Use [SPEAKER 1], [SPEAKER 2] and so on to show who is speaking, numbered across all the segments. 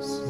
[SPEAKER 1] lives.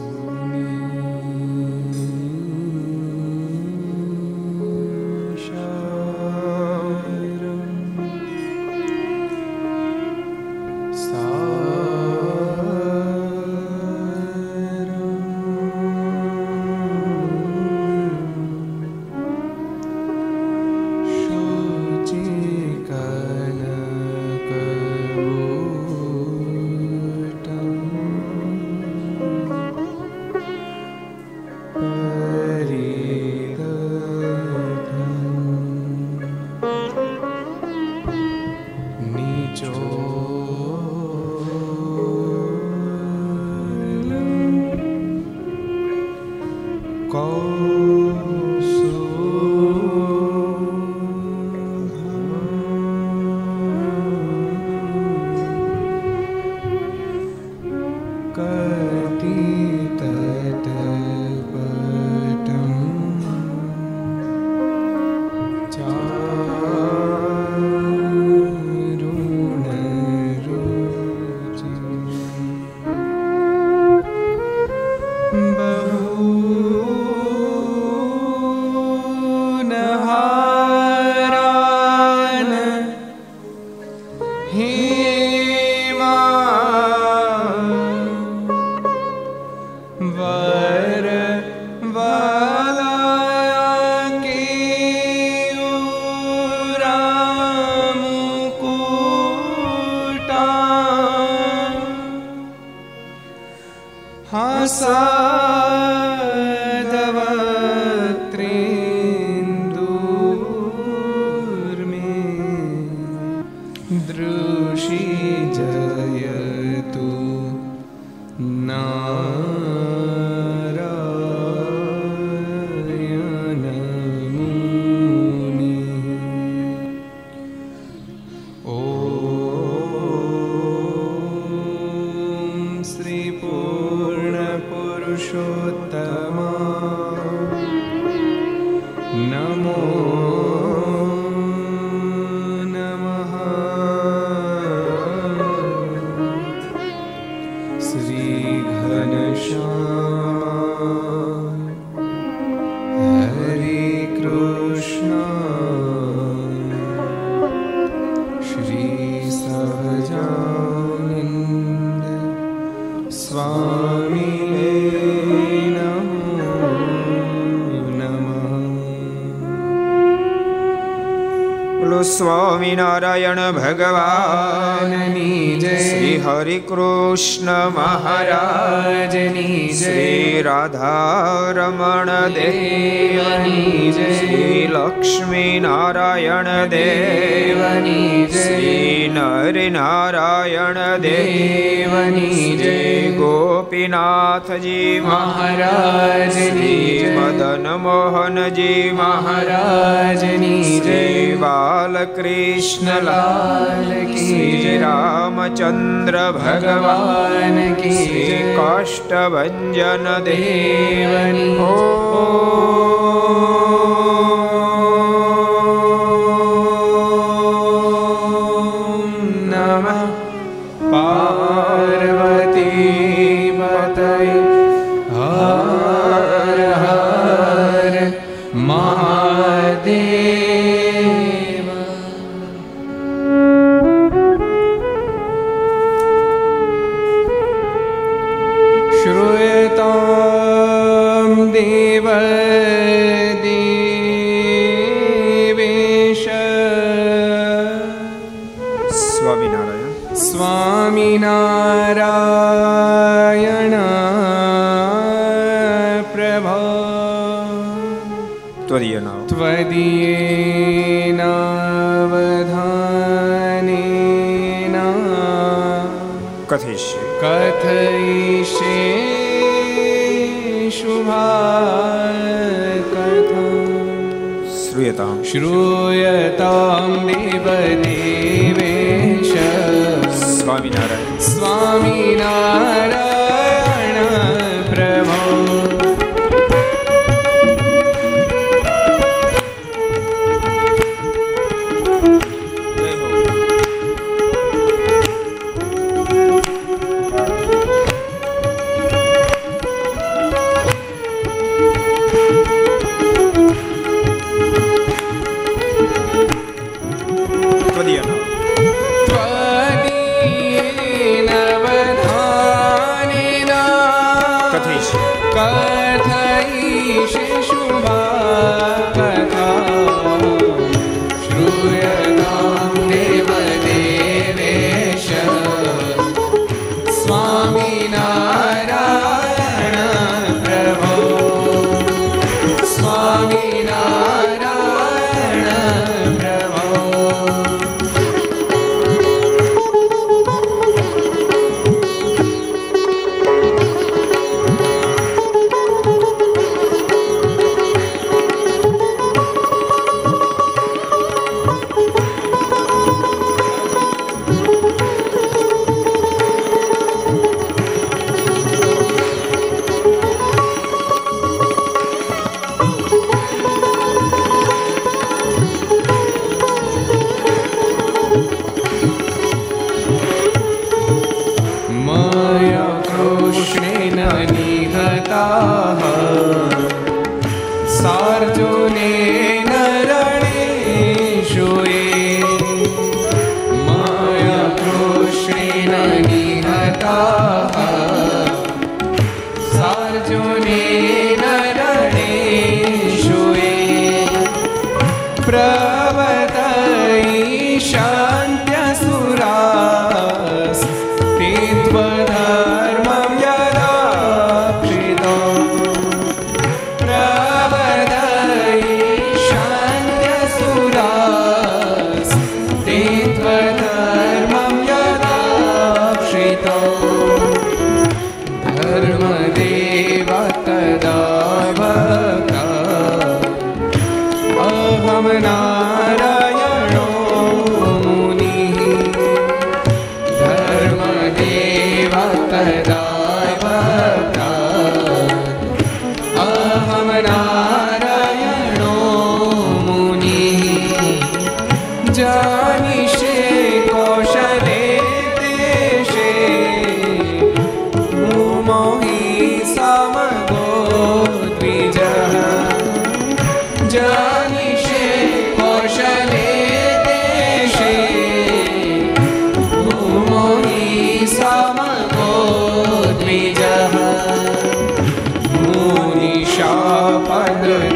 [SPEAKER 1] Swaminarayan Gopinathji મહારાજની મદન મોહનજી મહારાજની જય બાલ કૃષ્ણ લાલ કી રામચંદ્ર ભગવાન કી કાષ્ટભન દેવની ઓ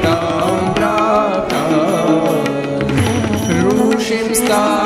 [SPEAKER 1] प्राप्त ऋषिं स्ता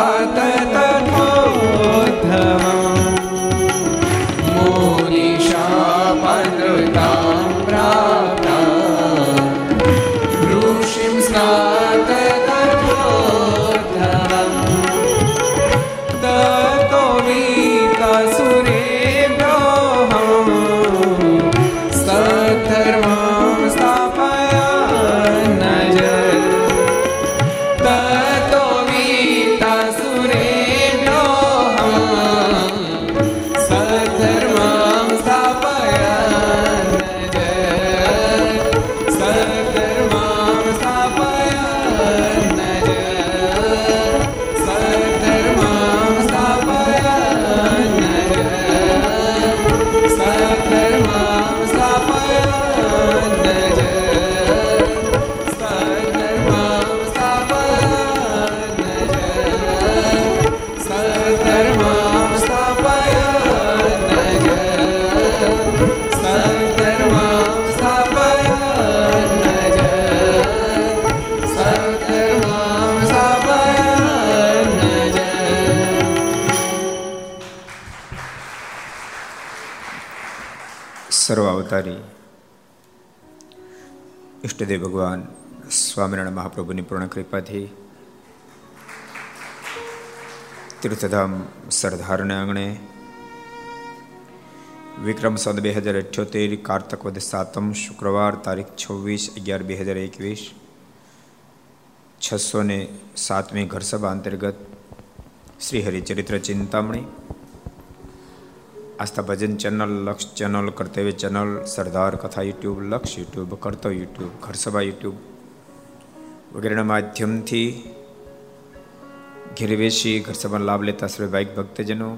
[SPEAKER 2] અવતારી ઈષ્ટદેવ ભગવાન સ્વામિનારાયણ મહાપ્રભુની પૂર્ણ કૃપાથી તીર્થધામ સરદારને આંગણે વિક્રમ સંત બે હજાર અઠ્યોતેર કાર્તક વધ સાતમ શુક્રવાર તારીખ છવ્વીસ અગિયાર બે હજાર એકવીસ છસો ને સાતમી ઘરસભા અંતર્ગત Shri Haricharitra Chintamani Aastha Bhajan channel Laksh channel Kartavya channel Sardar Katha YouTube Laksh YouTube કર્તવ્ય યુટ્યુબ ઘરસભા યુટ્યુબ વગેરેના માધ્યમથી ઘેર બેસી ઘરસભાનો લાભ લેતા સર્વે ભાઈક ભક્તજનો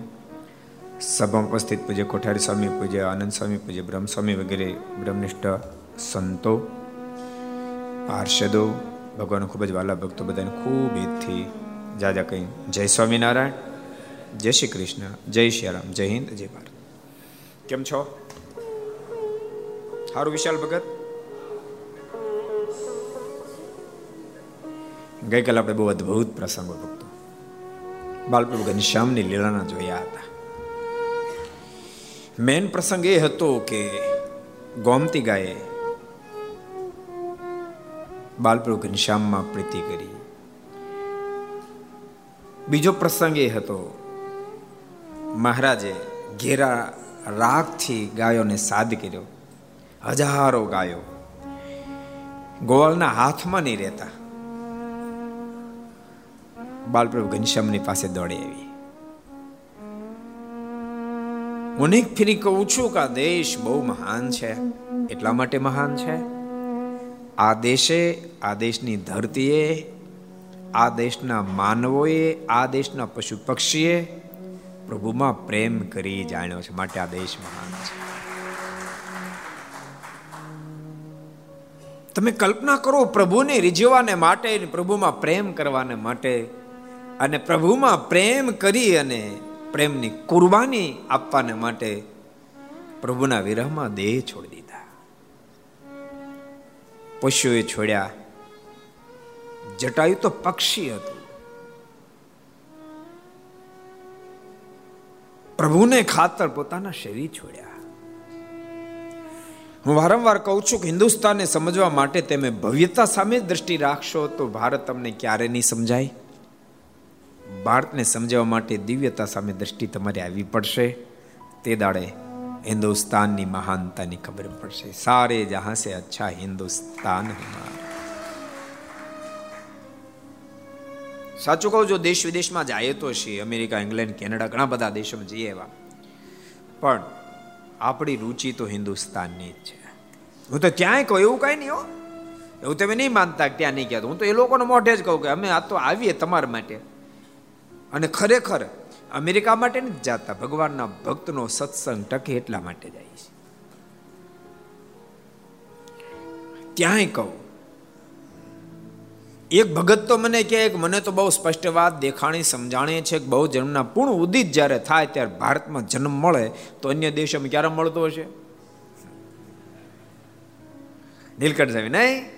[SPEAKER 2] સભામાં ઉપસ્થિત પૂજ્ય કોઠારી સ્વામી પૂજ્ય આનંદ સ્વામી પૂજ્ય બ્રહ્મ સ્વામી વગેરે બ્રહ્મનિષ્ઠ સંતો પાર્ષદો ભગવાન ખૂબ જ વાલા ભક્તો બધાને ખૂબ હિતથી જાજા કહી જય સ્વામિનારાયણ જય શ્રી કૃષ્ણ, જય શ્રી રામ, જય હિન્દ, જય ભારત. કેમ છો? સારું વિશાલ ભગત? ગઈકાલે આપણે બહુ અદભુત પ્રસંગો ભક્તો બાલપ્રભુ ઘનશ્યામની લીલાના જોયા હતા. મેન પ્રસંગ એ હતો કે ગોમતી ગાયે બાલપ્રભુ ઘનશ્યામમાં પ્રીતિ કરી. બીજો પ્રસંગ એ હતો મહારાજે ઘેરા રાગથી ગાયોને સાદ કર્યો. હજારો ગાયો. ગોવાળના હાથમાં નહીં રહેતા. બાલપ્રભુ ઘનશ્યામની પાસે દોડી આવી. અનેક ફેરી કહું છું કે આ દેશ બહુ મહાન છે. એટલા માટે મહાન છે? આ દેશે, આ દેશની ધરતીએ, આ દેશના માનવોએ, આ દેશના પશુ પક્ષીએ પ્રભુમાં પ્રેમ કરી જાણ્યો છે, માટે આ દેશ મહાન છે. તમે કલ્પના કરો પ્રભુને રીઝવાને માટે પ્રભુમાં પ્રેમ કરવાને માટે, અને પ્રભુમાં પ્રેમ કરી અને પ્રેમની કુરબાની આપવાને માટે પ્રભુના વિરહમાં દેહ છોડી દીધા. પશુએ છોડ્યા. જટાયુ તો પક્ષી હતું. પ્રભુને ખાતર પોતાના શરીર છોડ્યા. હું વારંવાર કહું છું કે હિન્દુસ્તાનને સમજવા માટે તમે ભવ્યતા સામે દ્રષ્ટિ રાખશો તો ભારત તમને ક્યારે નહીં સમજાય? ભારતને સમજાવવા માટે દિવ્યતા સામે દ્રષ્ટિ તમારે આવી પડશે. તે દાડે હિન્દુસ્તાનની મહાનતાની ખબર પડશે. સારે જહાં સે અચ્છા હિન્દુસ્તાન સાચું કહું, જો દેશ વિદેશમાં જાય તો છીએ અમેરિકા, ઇંગ્લેન્ડ, કેનેડા, ઘણા બધા દેશોમાં જઈએ એવા. પણ આપણી રુચિ તો હિન્દુસ્તાનની જ છે. હું તો ત્યાંય કહું, એવું કાંઈ નહીં હો. એવું તમે નહીં માનતા ત્યાં નહીં કહેતો હું તો એ લોકોને મોઢે જ કહું કે અમે આ તો આવીએ તમારા માટે. અને ખરેખર અમેરિકા માટે નથી જતા. ભગવાનના ભક્તનો સત્સંગ ટકે એટલા માટે જાય છે. ત્યાંય કહું એક ભગત તો મને કહે કે મને તો બહુ સ્પષ્ટ વાત દેખાણી સમજાણી છે કે બહુ જન્મના પૂર્ણ ઉદિત જ્યારે થાય ત્યારે ભારતમાં જન્મ મળે તો અન્ય દેશોમાં ક્યારે મળતો હશે? નીલકંઠ સાહેબ, નહીં?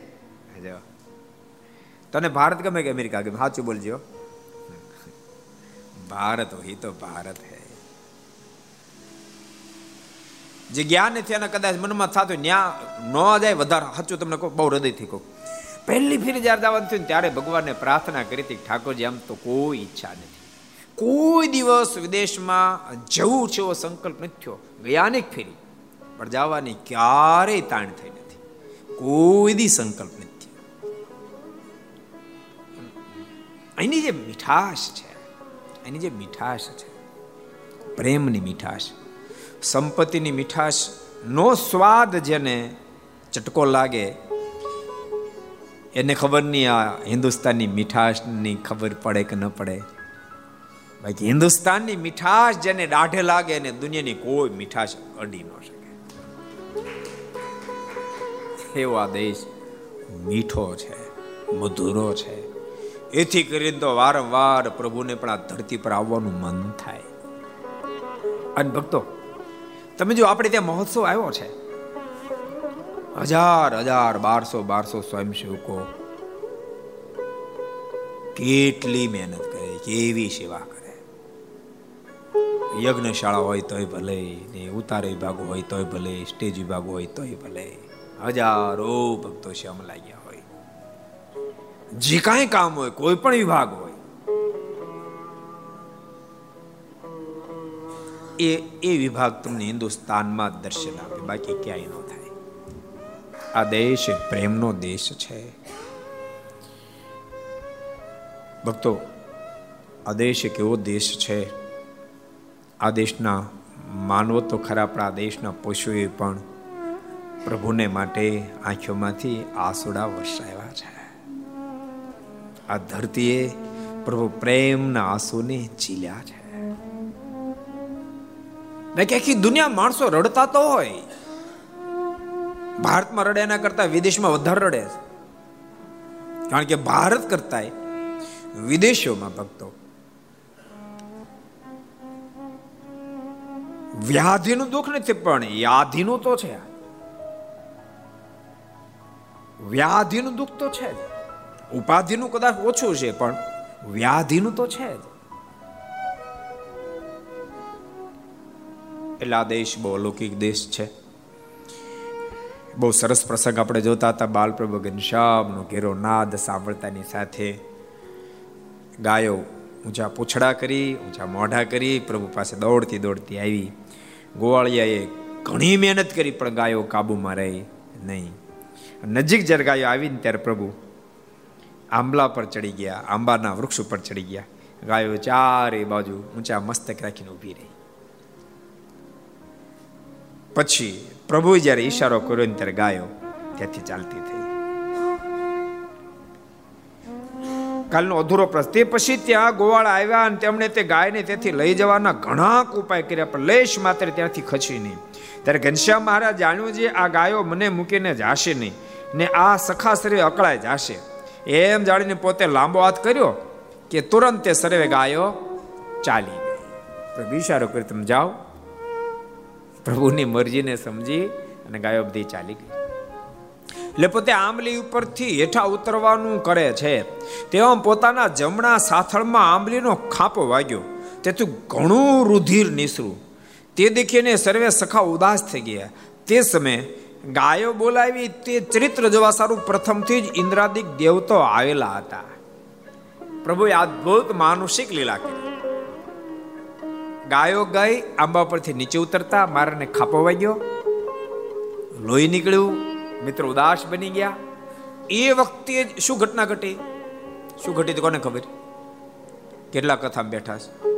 [SPEAKER 2] તને ભારત ગમે કે અમેરિકા ગમે? સાચું બોલજો. ભારત હોય તો ભારત હે. જે જ્ઞાન નથી એના કદાચ મનમાં થતું ન્યા ન જાય વધારે. સાચું તમને કહું, બહુ હૃદયથી કહું. પહેલી ફેરી જ્યારે જવાનું થયું ત્યારે ભગવાનને પ્રાર્થના કરી હતી ઠાકોરજી, આમ તો કોઈ ઈચ્છા નથી. કોઈ દિવસ વિદેશમાં જવું છે એવો સંકલ્પ નથી થયો. ગયાનિક ફેરી. પણ જવાની ક્યારેય તાણ થઈ નથી. કોઈ દી સંકલ્પ નથી અહીંની જે મીઠાશ છે, એની જે મીઠાશ છે, પ્રેમની મીઠાશ, સંપત્તિની મીઠાશ, નો સ્વાદ જેને ચટકો લાગે એને ખબર નહીં આ હિન્દુસ્તાનની મીઠાશની ખબર પડે કે ન પડે? બાકી હિન્દુસ્તાનની મીઠાશ જેને દાઢે લાગે એને દુનિયાની કોઈ મીઠાશ અડી ન શકે. એવો આ દેશ મીઠો છે, મધુરો છે. એથી કરીને તો વારંવાર પ્રભુને પણ આ ધરતી પર આવવાનું મન થાય. અને ભક્તો, તમે જો, આપણે ત્યાં મહોત્સવ આવ્યો છે. હજાર હજાર, બારસો બારસો સ્વયંસેવકો. કેટલી મહેનત કરે, કેવી સેવા કરે. યજ્ઞશાળા હોય તોય ભલે, ને ઉતાર વિભાગ હોય તોય ભલે, સ્ટેજ વિભાગ હોય તોય ભલે. હજારો ભક્તો શ્યામ લાગ્યા જે કાંઈ કામ હોય, કોઈ પણ વિભાગ હોય. એ એ વિભાગ તમને હિન્દુસ્તાનમાં દર્શન આપે, બાકી ક્યાંય ન થાય. આ દેશ પ્રેમનો દેશ છે. ભક્તો, આ દેશ કેવો દેશ છે. આ દેશના માનવો તો ખરા, પણ આ દેશના પશુએ પણ પ્રભુને માટે આંખોમાંથી આસુડા વરસાવ્યા છે. આ ધરતીએ પ્રભુ પ્રેમના આંસુને ચીલ્યા છે. આખી દુનિયા માણસો રડતા તો હોય. ભારતમાં રડે એના કરતા વિદેશમાં વધારે રડે છે. કારણ કે ભારત કરતા વિદેશોમાં ભક્તો વ્યાધિનું દુઃખ નથી, પણ યાધિનું તો છે. વ્યાધિનું દુઃખ તો છે ઉપાધિનું કદાચ ઓછું છે, પણ વ્યાધિનું તો છે જ. એટલે આ દેશ બહુ અલૌકિક દેશ છે. બહુ સરસ પ્રસંગ આપણે જોતા હતા. બાલપ્રભુ ઘનશ્યામનો ઘેરો નાદ સાંભળતાની સાથે ગાયો ઊંચા પૂછડા કરી ઊંચા મોઢા કરી, પ્રભુ પાસે દોડતી દોડતી આવી. ગોવાળિયાએ ઘણી મહેનત કરી, પણ ગાયો કાબુમાં રહી નહીં. નજીક જ્યારે ગાયો આવીને ત્યારે પ્રભુ આંબલા પર ચડી ગયા, આંબાના વૃક્ષ ઉપર ચડી ગયા. ગાયો ચારે બાજુ ઊંચા મસ્તક રાખીને ઊભી રહી. પછી પ્રભુએ જ્યારે ઈશારો કર્યો ને ત્યારે ગાયો ત્યાંથી ચાલતી થઈ. કાલનો અધૂરો પ્રશ્ન. તે પછી ત્યાં ગોવાળા આવ્યા અને તેમણે તે ગાયને ત્યાંથી લઈ જવાના ઘણા ઉપાય કર્યા, પણ લેશ માત્ર ત્યાંથી ખસી નહીં. ત્યારે ઘનશ્યામ મહારાજ જાણ્યું છે, આ ગાયો મને મૂકીને જાશે નહીં ને આ સખા શરીરે અકળાય જાશે. એમ જાણીને પોતે લાંબો હાથ કર્યો કે તુરંત તે સર્વે ગાયો ચાલી ગઈ. ઈશારો કરી તમે જાઓ. પ્રભુની મરજીને સમજી અને ગાયો બધી ચાલી ગઈ. એટલે પોતે આંબલી ઉપરથી હેઠા ઉતરવાનું કરે છે. તેવા પોતાના જમણા સાથળમાં આંબલીનો ખાપો વાગ્યો. તેથી ઘણું રુધિર નિસરું તે દેખીને સર્વે સખા ઉદાસ થઈ ગયા. તે સમયે ગાયો બોલાવી તે ચરિત્ર જોવા સારું પ્રથમથી જ ઇન્દ્રાદિક દેવતો આવેલા હતા. પ્રભુએ અદ્ભુત માનુષિક લીલા કરી. ગાયો ગઈ આંબા પરથી નીચે ઉતરતા મારાને ખાપો વાગ્યો. લોહી નીકળ્યું. મિત્ર ઉદાસ બની ગયા. એ વખતે શું ઘટના ઘટી? શું ઘટી કોને ખબર? કેટલા કથા બેઠા છે?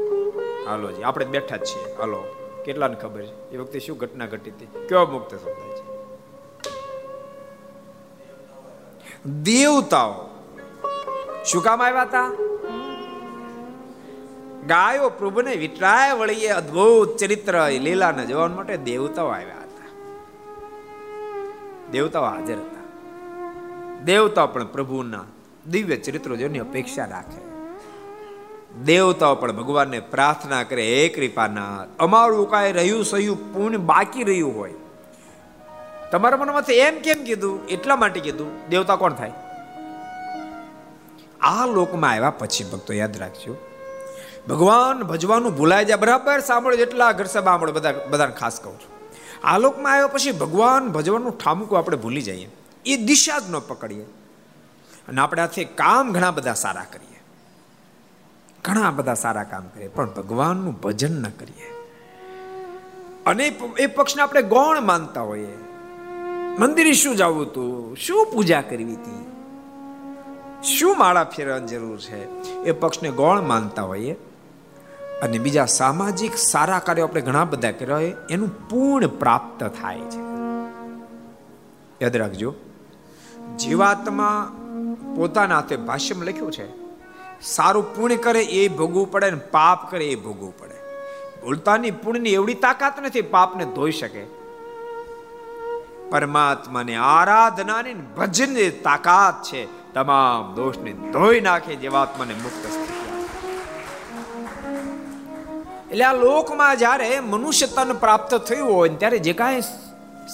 [SPEAKER 2] હાલો જી, આપણે બેઠા જ છીએ. હાલો, કેટલાને ખબર? છે એ વખતે શું ઘટના ઘટી હતી? કયો મુક્ત થતા છે? દેવતાઓ. શું કામ આવ્યા હતા? ગાયો પ્રભુને વિટરાય વળીએ અદ્ભુત ચરિત્ર લીલાને જોવા માટે દેવતાઓ આવ્યા હતા. દેવતાઓ હાજર હતા. દેવતાઓ પણ પ્રભુના દિવ્ય ચરિત્રો જોની અપેક્ષા રાખે. દેવતાઓ પણ ભગવાનને પ્રાર્થના કરે, હે કૃપાના અમારું કાંઈ રહ્યું સહ્યું પૂર્ણ બાકી રહ્યું હોય. તમારા મનમાંથી એમ કેમ કીધું? એટલા માટે કીધું, દેવતા કોણ થાય? આ લોકમાં આવ્યા પછી ભક્તો યાદ રાખજો. ભગવાન ભજવાનું ભૂલાય જાય, બરાબર? સાંભળો જેટલા ઘર સભા સાંભળો બધા બધાને ખાસ કહું છું. આ લોકમાં આવ્યા પછી ભગવાન ભજવાનું ઠામકું આપણે ભૂલી જઈએ. એ દિશા જ ન પકડીએ. અને આપણે હાથે કામ ઘણા બધા સારા કરીએ. ઘણા બધા સારા કામ કરીએ, પણ ભગવાનનું ભજન ન કરીએ. અને એ પક્ષને આપણે ગૌણ માનતા હોઈએ. મંદિરે શું જવું હતું? શું પૂજા કરવી હતી? શું માળા ફેરવાની જરૂર છે? એ પક્ષને ગૌણ માનતા હોઈએ. અને બીજા સામાજિક સારા કાર્યો આપણે ઘણા બધા કર્યા હોય, એનું પૂર્ણ પ્રાપ્ત થાય છે. યાદ રાખજો, જીવાત્મા પોતાના હાથે ભાષ્યમાં લખ્યું છે, સારું પુણ્ય કરે એ ભોગવું પડે ને પાપ કરે એ ભોગવું પડે. ભૂલતાની પુણ્યની એવડી તાકાત નથી, પાપને ધોઈ શકે. પરમાત્માને આરાધનાની ભજનની તાકાત છે. તમામ દોષને ધોઈ નાખે, જીવાત્માને મુક્ત એટલે આ લોકમાં જ્યારે મનુષ્ય તન પ્રાપ્ત થયું હોય ત્યારે જે કાંઈ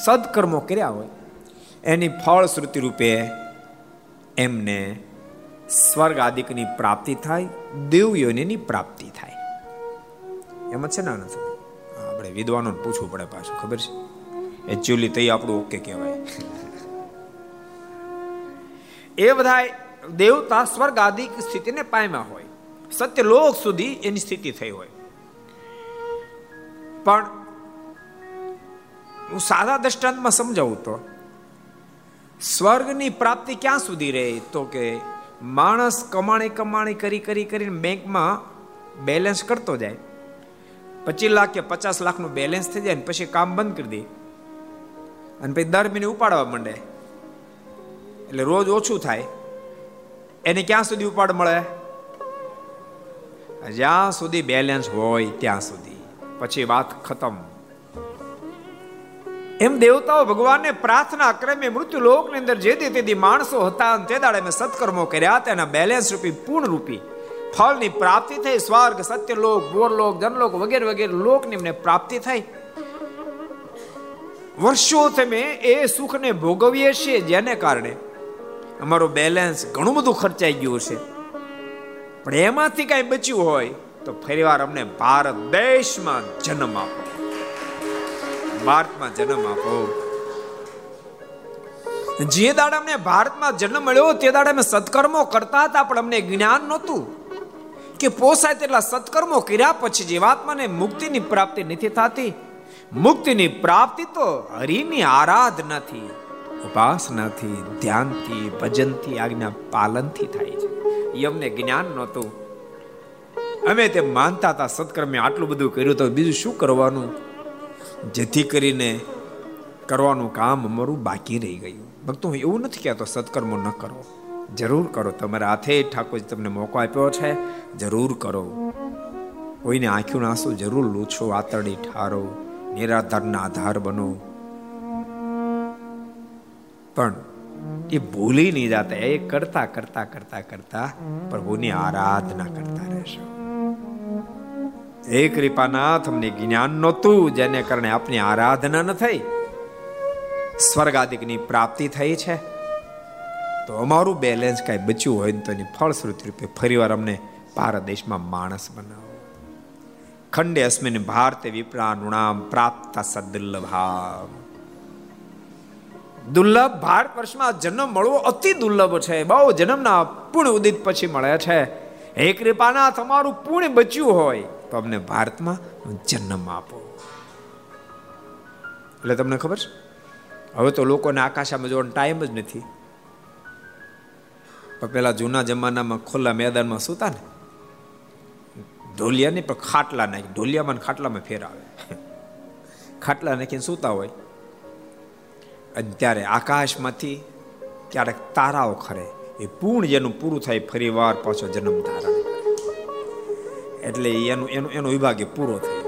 [SPEAKER 2] સદકર્મો કર્યા હોય, એની ફળશ્રુતિ રૂપે એમને સ્વર્ગ આદિકની પ્રાપ્તિ થાય દેવ યોનિની પ્રાપ્તિ થાય. એમ જ છે ને આપણે વિદ્વાનો પૂછવું પડે પાછું, ખબર છે? એકચ્યુઅલી તઈ આપણું ઓકે કહેવાય. એ બધા દેવતા સ્વર્ગ આદિક સ્થિતિને પામ્યા હોય. સત્ય લોક સુધી એની સ્થિતિ થઈ હોય. પણ હું સાદા દ્રષ્ટાંતમાં સમજાવું તો, સ્વર્ગની પ્રાપ્તિ ક્યાં સુધી રહે? તો કે માણસ કમાણી કમાણી કરી કરી કરીને બેંકમાં બેલેન્સ કરતો જાય. પચીસ લાખ કે પચાસ લાખનું બેલેન્સ થઈ જાય ને પછી કામ બંધ કરી દે. અને પછી દર મહિને ઉપાડવા માંડે. એટલે રોજ ઓછું થાય. એને ક્યાં સુધી ઉપાડ મળે? જ્યાં સુધી બેલેન્સ હોય ત્યાં સુધી. પછી વાત ખતમ. એમ દેવતાઓ ભગવાનને પ્રાર્થના ક્રમે મૃત્યુ લોકની અંદર જે તે માણસો હતા તે દાડે મેં સત્કર્મો કર્યા તેના બેલેન્સ રૂપી પૂર્ણ રૂપી ફળની પ્રાપ્તિ થઈ, સ્વર્ગ, સત્યલોક, ગોરલોક, જનલોક વગેરે વગેરે લોકની એમને પ્રાપ્તિ થઈ. વર્ષો તમે એ સુખને ભોગવીએ છીએ જેને કારણે અમારું બેલેન્સ ઘણું બધું ખર્ચાઈ ગયું છે પણ એમાંથી કઈ બચ્યું હોય તો ફરીવાર અમને ભારત દેશમાં જન્મ આપો. ભારતમાં જન્મ આપો. જે દાડે અમને ભારતમાં જન્મ મળ્યો, તે દાડે અમે સત્કર્મો કરતા હતા, પણ અમને જ્ઞાન નહોતું કે પોસાય તેટલા સત્કર્મો કર્યા પછી જીવાત્માને મુક્તિની પ્રાપ્તિ નથી થતી. મુક્તિની પ્રાપ્તિ તો હરિની આરાધનાથી, ઉપાસનાથી, ધ્યાનથી, ભજનથી, આજ્ઞા પાલનથી થાય છે. એ અમને જ્ઞાન નહોતું. અમે તે માનતા હતા, સત્કર્મે આટલું બધું કર્યું તો બીજું શું કરવાનું? જેથી કરીને કરવાનું કામ અમારું બાકી રહી ગયું. ભક્તો, હું એવું નથી કહેતો, સત્કર્મો ન કરો. જરૂર કરો. તમારા હાથે ઠાકોરજી તમને મોકો આપ્યો છે, જરૂર કરો. કોઈને આંખ્યું આંસુ જરૂર લૂછો, આતરડી ઠારો, નિરાધારના આધાર બનો. પણ એ ભૂલી નહીં જાતા, એ કરતા કરતા કરતા કરતા પ્રભુની આરાધના કરતા રહેશો. એ કૃપાનાથ, અમને જ્ઞાન નહોતું, જેને કારણે આપની આરાધના ન થઈ. સ્વર્ગાદિકની પ્રાપ્તિ થઈ છે. તો અમારું બેલેન્સ કાંઈ બચ્યું હોય ને તો એની ફળશ્રુતિ રૂપે ફરીવાર અમને ભારત દેશમાં માણસ બનાવો. ખંડે અસ્મિન ભારતે વિપ્રા નુણામ પ્રાપ્ત સદુલ્લભા દુર્લભ ભારત વર્ષમાં જન્મ મળવો અતિ દુર્લભ છે. બહુ જન્મના પૂર્ણ ઉદિત પછી મળે છે. હે કૃપાના તમારું પૂર્ણ બચ્યું હોય. તો અમને ભારતમાં જન્મ આપો. એટલે તમને ખબર છે? હવે તો લોકોને આકાશામાં જોવાનો ટાઈમ જ નથી. પણ પેલા જૂના જમાનામાં ખુલ્લા મેદાનમાં સૂતા ને. ઢોલિયા નહીં, પણ ખાટલા નાખી. ઢોલિયામાં ખાટલામાં ફેરાવે. ખાટલા નાખીને સૂતા હોય. અને ત્યારે આકાશમાંથી ક્યારેક તારાઓ ખરે. એ પૂર્ણ જેનું પૂરું થાય, ફરી વાર પાછો જન્મ ધારણ. એટલે એનું એનું, એનો વિભાગ પૂરો થયો.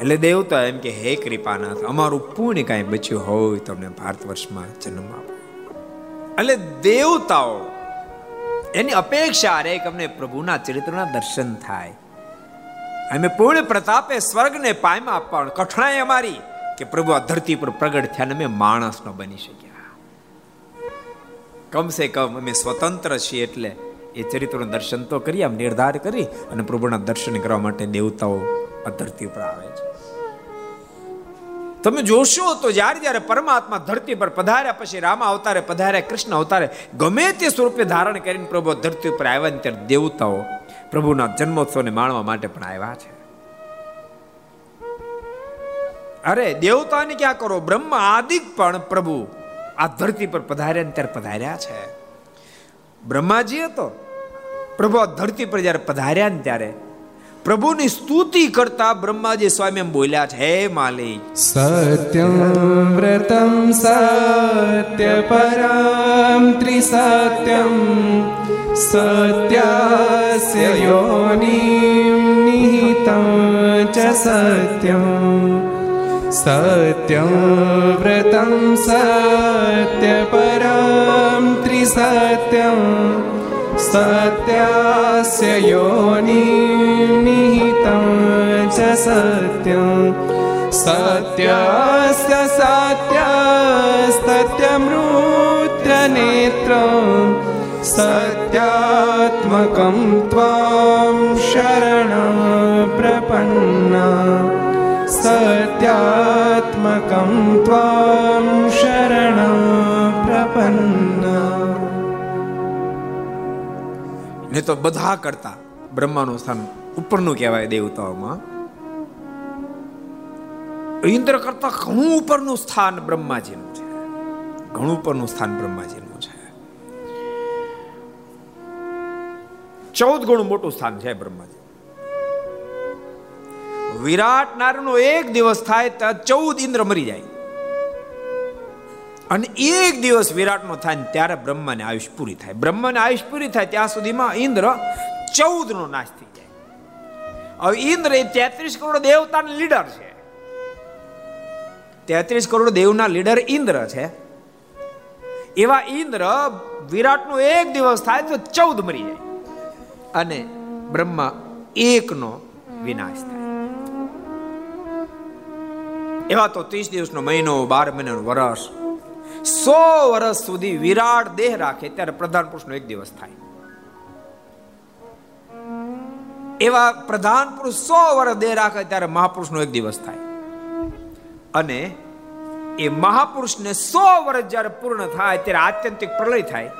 [SPEAKER 2] એટલે દેવતા એમ કે, હે કૃપાનાથ, અમારું પુણ્ય કાંઈ બચ્યું હોય તમને ભારત વર્ષમાં જન્મ આપો. એટલે દેવતાઓ, એની અપેક્ષા રે કે અમને પ્રભુના ચરિત્રના દર્શન થાય. અમે પૂર્ણ પ્રતાપે સ્વર્ગને પાયમાં પણ કઠણાઈ અમારી કે પ્રભુ આ ધરતી પર પ્રગટ થયા અમે માણસ ન બની શક્યા. કમસે કમ અમે સ્વતંત્ર છીએ એટલે એ ચરિત્રનું દર્શન તો કરી, આમ નિર્ધાર કરી અને પ્રભુના દર્શન કરવા માટે દેવતાઓ આ ધરતી પર આવે છે. તમે જોશો તો જ્યારે જ્યારે પરમાત્મા ધરતી પર પધાર્યા પછી રામા અવતારે પધાર્યા, કૃષ્ણ અવતારે, ગમે તે સ્વરૂપે ધારણ કરીને પ્રભુ ધરતી ઉપર આવ્યા ત્યારે દેવતાઓ પ્રભુના જન્મોત્સવને માણવા માટે પણ આવ્યા છે. અરે, દેવતાને ક્યાં કરો? બ્રહ્મ આદિક પણ પ્રભુ આ ધરતી પર પધાર્યા ત્યારે પધાર્યા છે. બ્રહ્માજી હતો. પ્રભુ આ ધરતી પર જ્યારે પધાર્યા ને ત્યારે પ્રભુની સ્તુતિ કરતા બ્રહ્માજી સ્વામી એમ બોલ્યા છે, હે માલિક.
[SPEAKER 1] સત્યમ વ્રતમ સત્ય પરમ ત્રિસત્યમ સત્યસ્ય યોનિમ નિહિતમ ચ સત્યમ સત્યમ વ્રતમ સત્ય પરમ ત્રિસત્યમ सत्यास्य योनिनिहितं च सत्यं। सत्यस्य सत्यस्तत्यमृत्यनेत्रं सत्यात्मकं त्वां शरणं प्रपन्ना सत्यात्मकं त्वां
[SPEAKER 2] ને તો બધા કરતા બ્રહ્માનું સ્થાન ઉપરનું કહેવાય દેવતાઓમાં. ઇન્દ્ર કરતા ઘણું ઉપરનું સ્થાન બ્રહ્માજીનું છે. ઘણું ઉપરનું સ્થાન બ્રહ્માજીનું છે. ચૌદ ગણું મોટું સ્થાન છે બ્રહ્માજી. વિરાટ નારનો એક દિવસ થાય ત્યાં ચૌદ ઇન્દ્ર મરી જાય. અને એક દિવસ વિરાટનો થાય ને ત્યારે બ્રહ્માને આયુષ પૂરી થાય. બ્રહ્માને આયુષ પૂરી થાય ત્યાં સુધીમાં ઇન્દ્ર ચૌદ નો નાશ થઈ જાય. હવે ઇન્દ્ર એ તેત્રીસ કરોડ દેવતાના લીડર છે. તેત્રીસ કરોડ દેવના લીડર ઇન્દ્ર છે. એવા ઇન્દ્ર વિરાટનો એક દિવસ થાય તો ચૌદ મરી જાય. અને બ્રહ્મા એકનો વિનાશ થાય. એવા તો ત્રીસ દિવસનો મહિનો, બાર મહિનાનો વર્ષ સો વર્ષ સુધી વિરાટ દેહ રાખે ત્યારે પ્રધાન પુરુષનો એક દિવસ થાય. એવા પ્રધાન પુરુષ સો વર્ષ દેહ રાખે ત્યારે મહાપુરુષનો એક દિવસ થાય. અને એ મહાપુરુષને સો વર્ષ જ્યારે પૂર્ણ થાય ત્યારે આત્યંતિક પ્રલય થાય.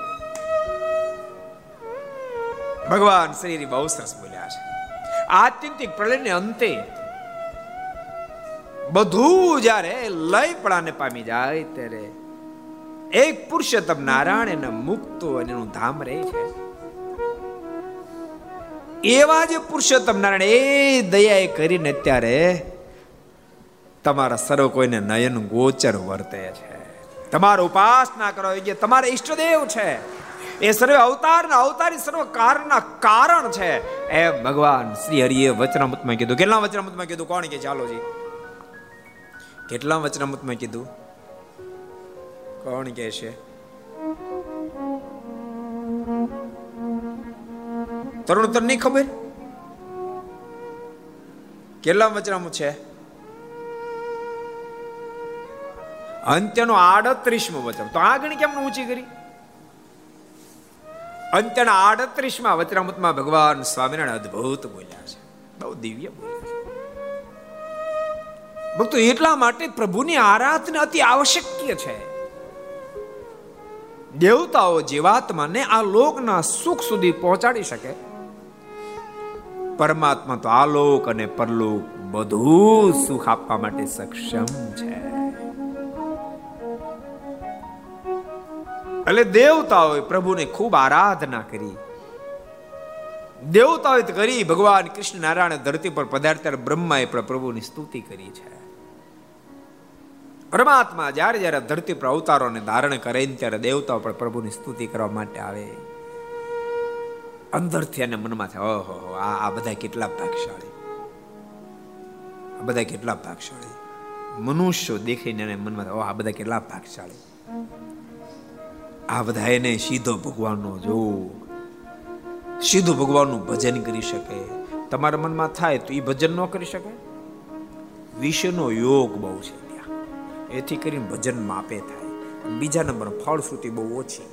[SPEAKER 2] ભગવાન શ્રી બહુ સરસ બોલ્યા છે. આત્યંતિક પ્રલયને અંતે બધું જ્યારે લયપણાને પામી જાય ત્યારે એક પુરુષોત્તમ નારાયણ એને મુક્તો અને એનું ધામ રહે છે. એવા જે પુરુષોત્તમ નારાયણ એ દયા કરીને અત્યારે તમારા સર્વ કોઈને નયન ગોચર વર્તે છે. તમારો ઉપાસના કરો, એ તમારા ઈષ્ટદેવ છે, એ સર્વે અવતારના અવતારી સર્વ કારણના કારણ છે. એ ભગવાન શ્રી હરિએ વચનામૃતમાં કીધું, કેટલા વચનામૃતમાં કીધું, કોણ કે ચાલો જી. કેટલા વચનામૃતમાં કીધું? કોણ કે છે? તરુણ તર નહીં ખબર? કેટલા વચનામૃત છે? અંત્યનો આડત્રીસમો વચરામ તો આગળ કેમ ઊંચી કરી? અંત્યના આડત્રીસમાં વચરામૃતમાં ભગવાન સ્વામિનારાયણ અદભુત બોલ્યા છે. બહુ દિવ્ય બોલ્યા છે. ભક્તો, એટલા માટે પ્રભુની આરાધના અતિ આવશ્યક છે. દેવતાઓ જીવાત્માને આ લોકના સુખ સુધી પહોંચાડી શકે. પરમાત્મા તો આલોક અને પરલોક બધું સુખ આપવા માટે સક્ષમ છે. એટલે દેવતાઓએ પ્રભુને ખૂબ આરાધના કરી. દેવતાઓએ કરી ભગવાન કૃષ્ણ નારાયણ ધરતી પર પધાર્યા બ્રહ્માએ પ્રભુની સ્તુતિ કરી છે. પરમાત્મા જ્યારે જ્યારે ધરતી પર અવતારોને ધારણ કરે ને ત્યારે દેવતાઓ પણ પ્રભુની સ્તુતિ કરવા માટે આવે. અંદરથી એને મનમાં થાય ઓહો આ આ બધા કેટલા ભાગશાળી. આ બધા કેટલા ભાગશાળી. મનુષ્યો દેખીને એને મનમાં થાય આ બધા કેટલા ભાગશાળી. આ બધા એને સીધો ભગવાનનો જોગ સીધું ભગવાનનું ભજન કરી શકે. તમારા મનમાં થાય તો એ ભજન ન કરી શકે? વિષયનો યોગ બહુ છે. એથી કરીને ભજન માપે થાય. બીજા નંબર ફળશ્રુતિ બહુ ઓછી.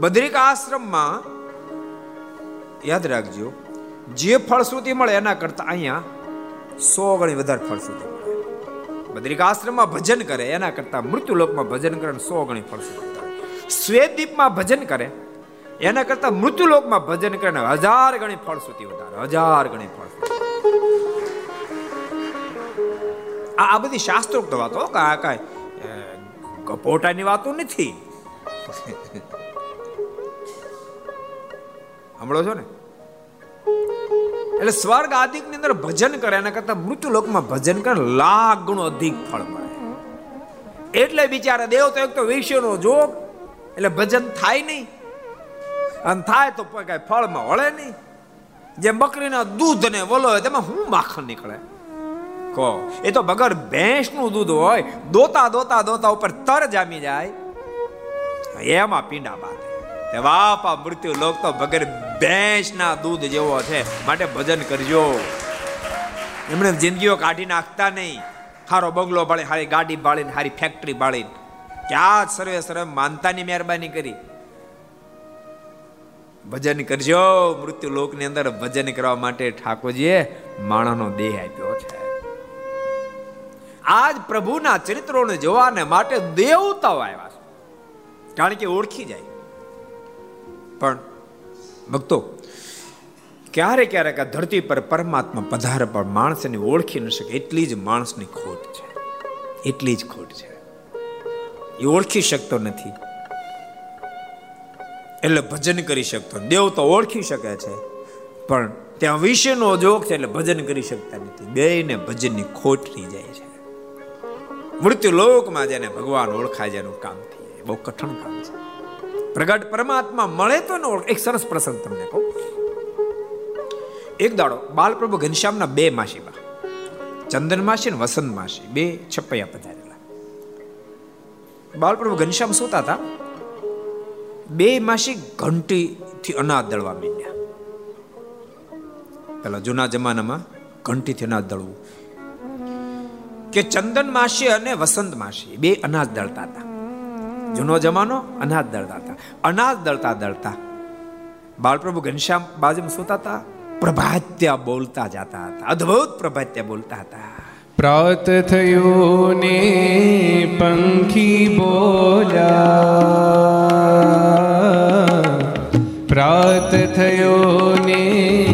[SPEAKER 2] બદ્રિક આશ્રમમાં, યાદ રાખજો, જે ફળશ્રુતિ મળે એના કરતા અહીંયા સો ગણી વધારે ફળશ્રુતિ બદ્રિકાશ્રમમાં ભજન કરે, એના કરતા મૃત્યુલોકમાં ભજન કરે સો ગણી ફળશ્રુતિ શ્વેતદીપમાં ભજન કરે, એના કરતા મૃત્યુલોકમાં ભજન કરે હજાર ગણી ફળશ્રુતિ વધારે, હજાર ગણી ફળશ્રુતિ. આ બધી શાસ્ત્રોક્ત વાતો કા કાંઈ કપોટાની વાતો નથી. સાંભળો છો ને? એટલે સ્વર્ગ આદિકની અંદર ભજન કરે, એના કરતા મૃત્યુ લોકમાં ભજન કરે લાખ ગણો અધિક ફળ મળે. એટલે બિચારા દેવ તો એક તો વિષ્ણુનો જોગ, એટલે ભજન થાય નહીં. અને થાય તો કઈ ફળમાં વળે નહીં. જેમ બકરીના દૂધ ને વલો તેમાં હું માખણ નીકળે? કહો એ તો બગર ભેંસનું દૂધ હોય, દોતા દોતા દોતા ઉપર તર જામી જાય. એમાં પીંડા બાંધે. બાપા મૃત્યુ લોક તો બગર ભેંસના દૂધ જેવો છે. માટે ભજન કરજો. એમણે જિંદગીઓ કાઢી નાખતા નહીં. હારો બંગલો બાળી, હારી ગાડી બાળીને, હારી ફેક્ટરી ભાળીને ક્યાં સર્વે સર્વે માનતાની મહેરબાની કરી. ભજન કરજો. મૃત્યુ લોકની અંદર ભજન કરવા માટે ઠાકોરજીએ માણસનો દેહ આપ્યો છે. આજ પ્રભુના ચરિત્રોને જોવાને માટે દેવતાઓ આવ્યા છે. કારણ કે ઓળખી જાય. પણ ભક્તો ક્યારે ક્યારેક આ ધરતી પર પરમાત્મા પધારે પણ માણસને ઓળખી ન શકે એટલી જ માણસની ખોટ છે. એટલી જ ખોટ છે. એ ઓળખી શકતો નથી. એટલે ભજન કરી શકતો દેવ તો ઓળખી શકે છે. પણ ત્યાં વિષયનો જોગ છે એટલે ભજન કરી શકતા નથી. બે ભજનની ખોટ રહી જાય છે. મૃત્યુ લોકમાં જેને ભગવાન ઓળખાય જેનું કામ થઈ બહુ કઠણ કામ છે. પ્રગટ પરમાત્મા મળે તો ન એક સરસ પ્રસંગ તમને કહું. એક દાડો બાલપ્રભુ ઘનશ્યામના બે માસીમાં ચંદન માસી ને વસંત માસી. બે છપૈયા પધારેલા. બાલપ્રભુ ઘનશ્યામ સુતા હતા. બે માસી ઘંટીથી અનાજ દળવા માંડ્યા. પેલા જૂના જમાનામાં ઘંટીથી અનાજ દળવું કે ચંદન માસી અને વસંત માસી, બે અનાજ દળતા હતા. જૂનો જમાનો, અનાજ દળતા હતા. અનાજ દળતા દળતા બાળપ્રભુ ઘનશ્યામ બાજુમાં સુતા હતા, પ્રભાત્યા બોલતા જતા હતા, અદ્ભુત પ્રભાત્યા બોલતા હતા.
[SPEAKER 1] પ્રાત થયું ને પંખી બોલ્યા. પ્રાત થયો ને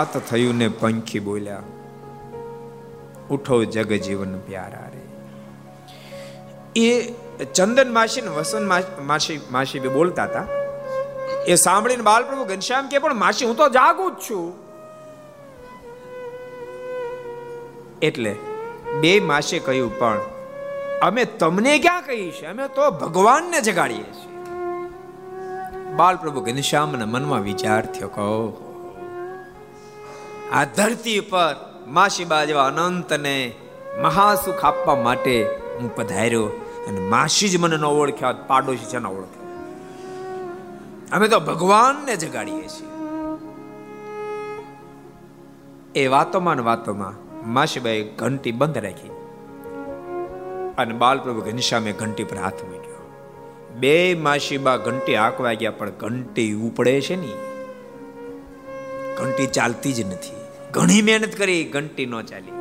[SPEAKER 1] પ્રાત થયું ને પંખી બોલ્યા, ઉઠો જગ જીવન
[SPEAKER 2] પ્યારા રે. એ ચંદન માસી ને વસંત માસી માસી બે બોલતા હતા. એ સાંભળીને બાલપ્રભુ ઘનશ્યામ કે, પણ માસી, હું તો જાગું જ છું. એટલે બે માસે કહ્યું, પણ અમે તમને ક્યાં કહીએ છીએ? અમે તો ભગવાનને જગાડીએ છીએ. બાલપ્રભુ ઘનશ્યામના મનમાં વિચાર થયો કહો આ ધરતી પર માસીબા જેવા અનંતને મહાસુખ આપવા માટે હું પધાર્યો અને માસી જ મને ન ઓળખ્યા પાડોશી છે ન અમે તો ભગવાનને જગાડીએ છીએ. એ વાતોમાં ને વાતોમાં માસીબાએ ઘંટી બંધ રાખી અને બાલપ્રભુ ઘનશ્યામે ઘંટી પર હાથ મૂક્યો. બે માસીબા ઘંટી હાંકવા ગયા, પણ ઘંટી ઉપડે છે ને ઘંટી ચાલતી જ નથી. ઘણી મહેનત કરી, ઘંટી ન ચાલી.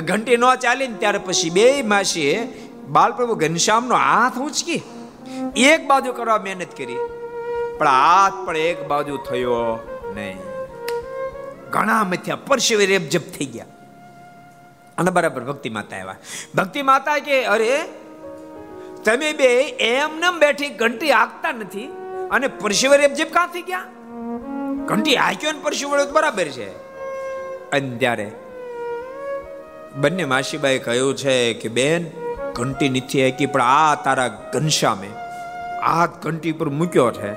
[SPEAKER 2] ઘંટી ન ચાલી ને ત્યારે પછી બે માસીએ બાલપ્રભુ ઘનશ્યામનો હાથ ઉંચકી એક બાજુ કરવા મહેનત કરી, પણ હાથ પણ એક બાજુ થયો નહીં. ઘણા મથ્યા પરસેવે રેપજપ થઈ ગયા. અને બરાબર ભક્તિ માતા આવ્યા. ભક્તિ માતા કે, અરે, તમે બે એમને બેઠી ઘંટી આગતા નથી અને પરસેવે ક્યાં થઈ ગયા? ઘંટી હાક્યો ને પરસેવો વળ્યો બરાબર છે. અને ત્યારે બંને માસીબાઈ કહ્યું છે કે, બેન, ઘંટી નથી હાકી પણ આ તારા ઘનશ્યામે, આ ઘંટી પર મૂક્યો છે.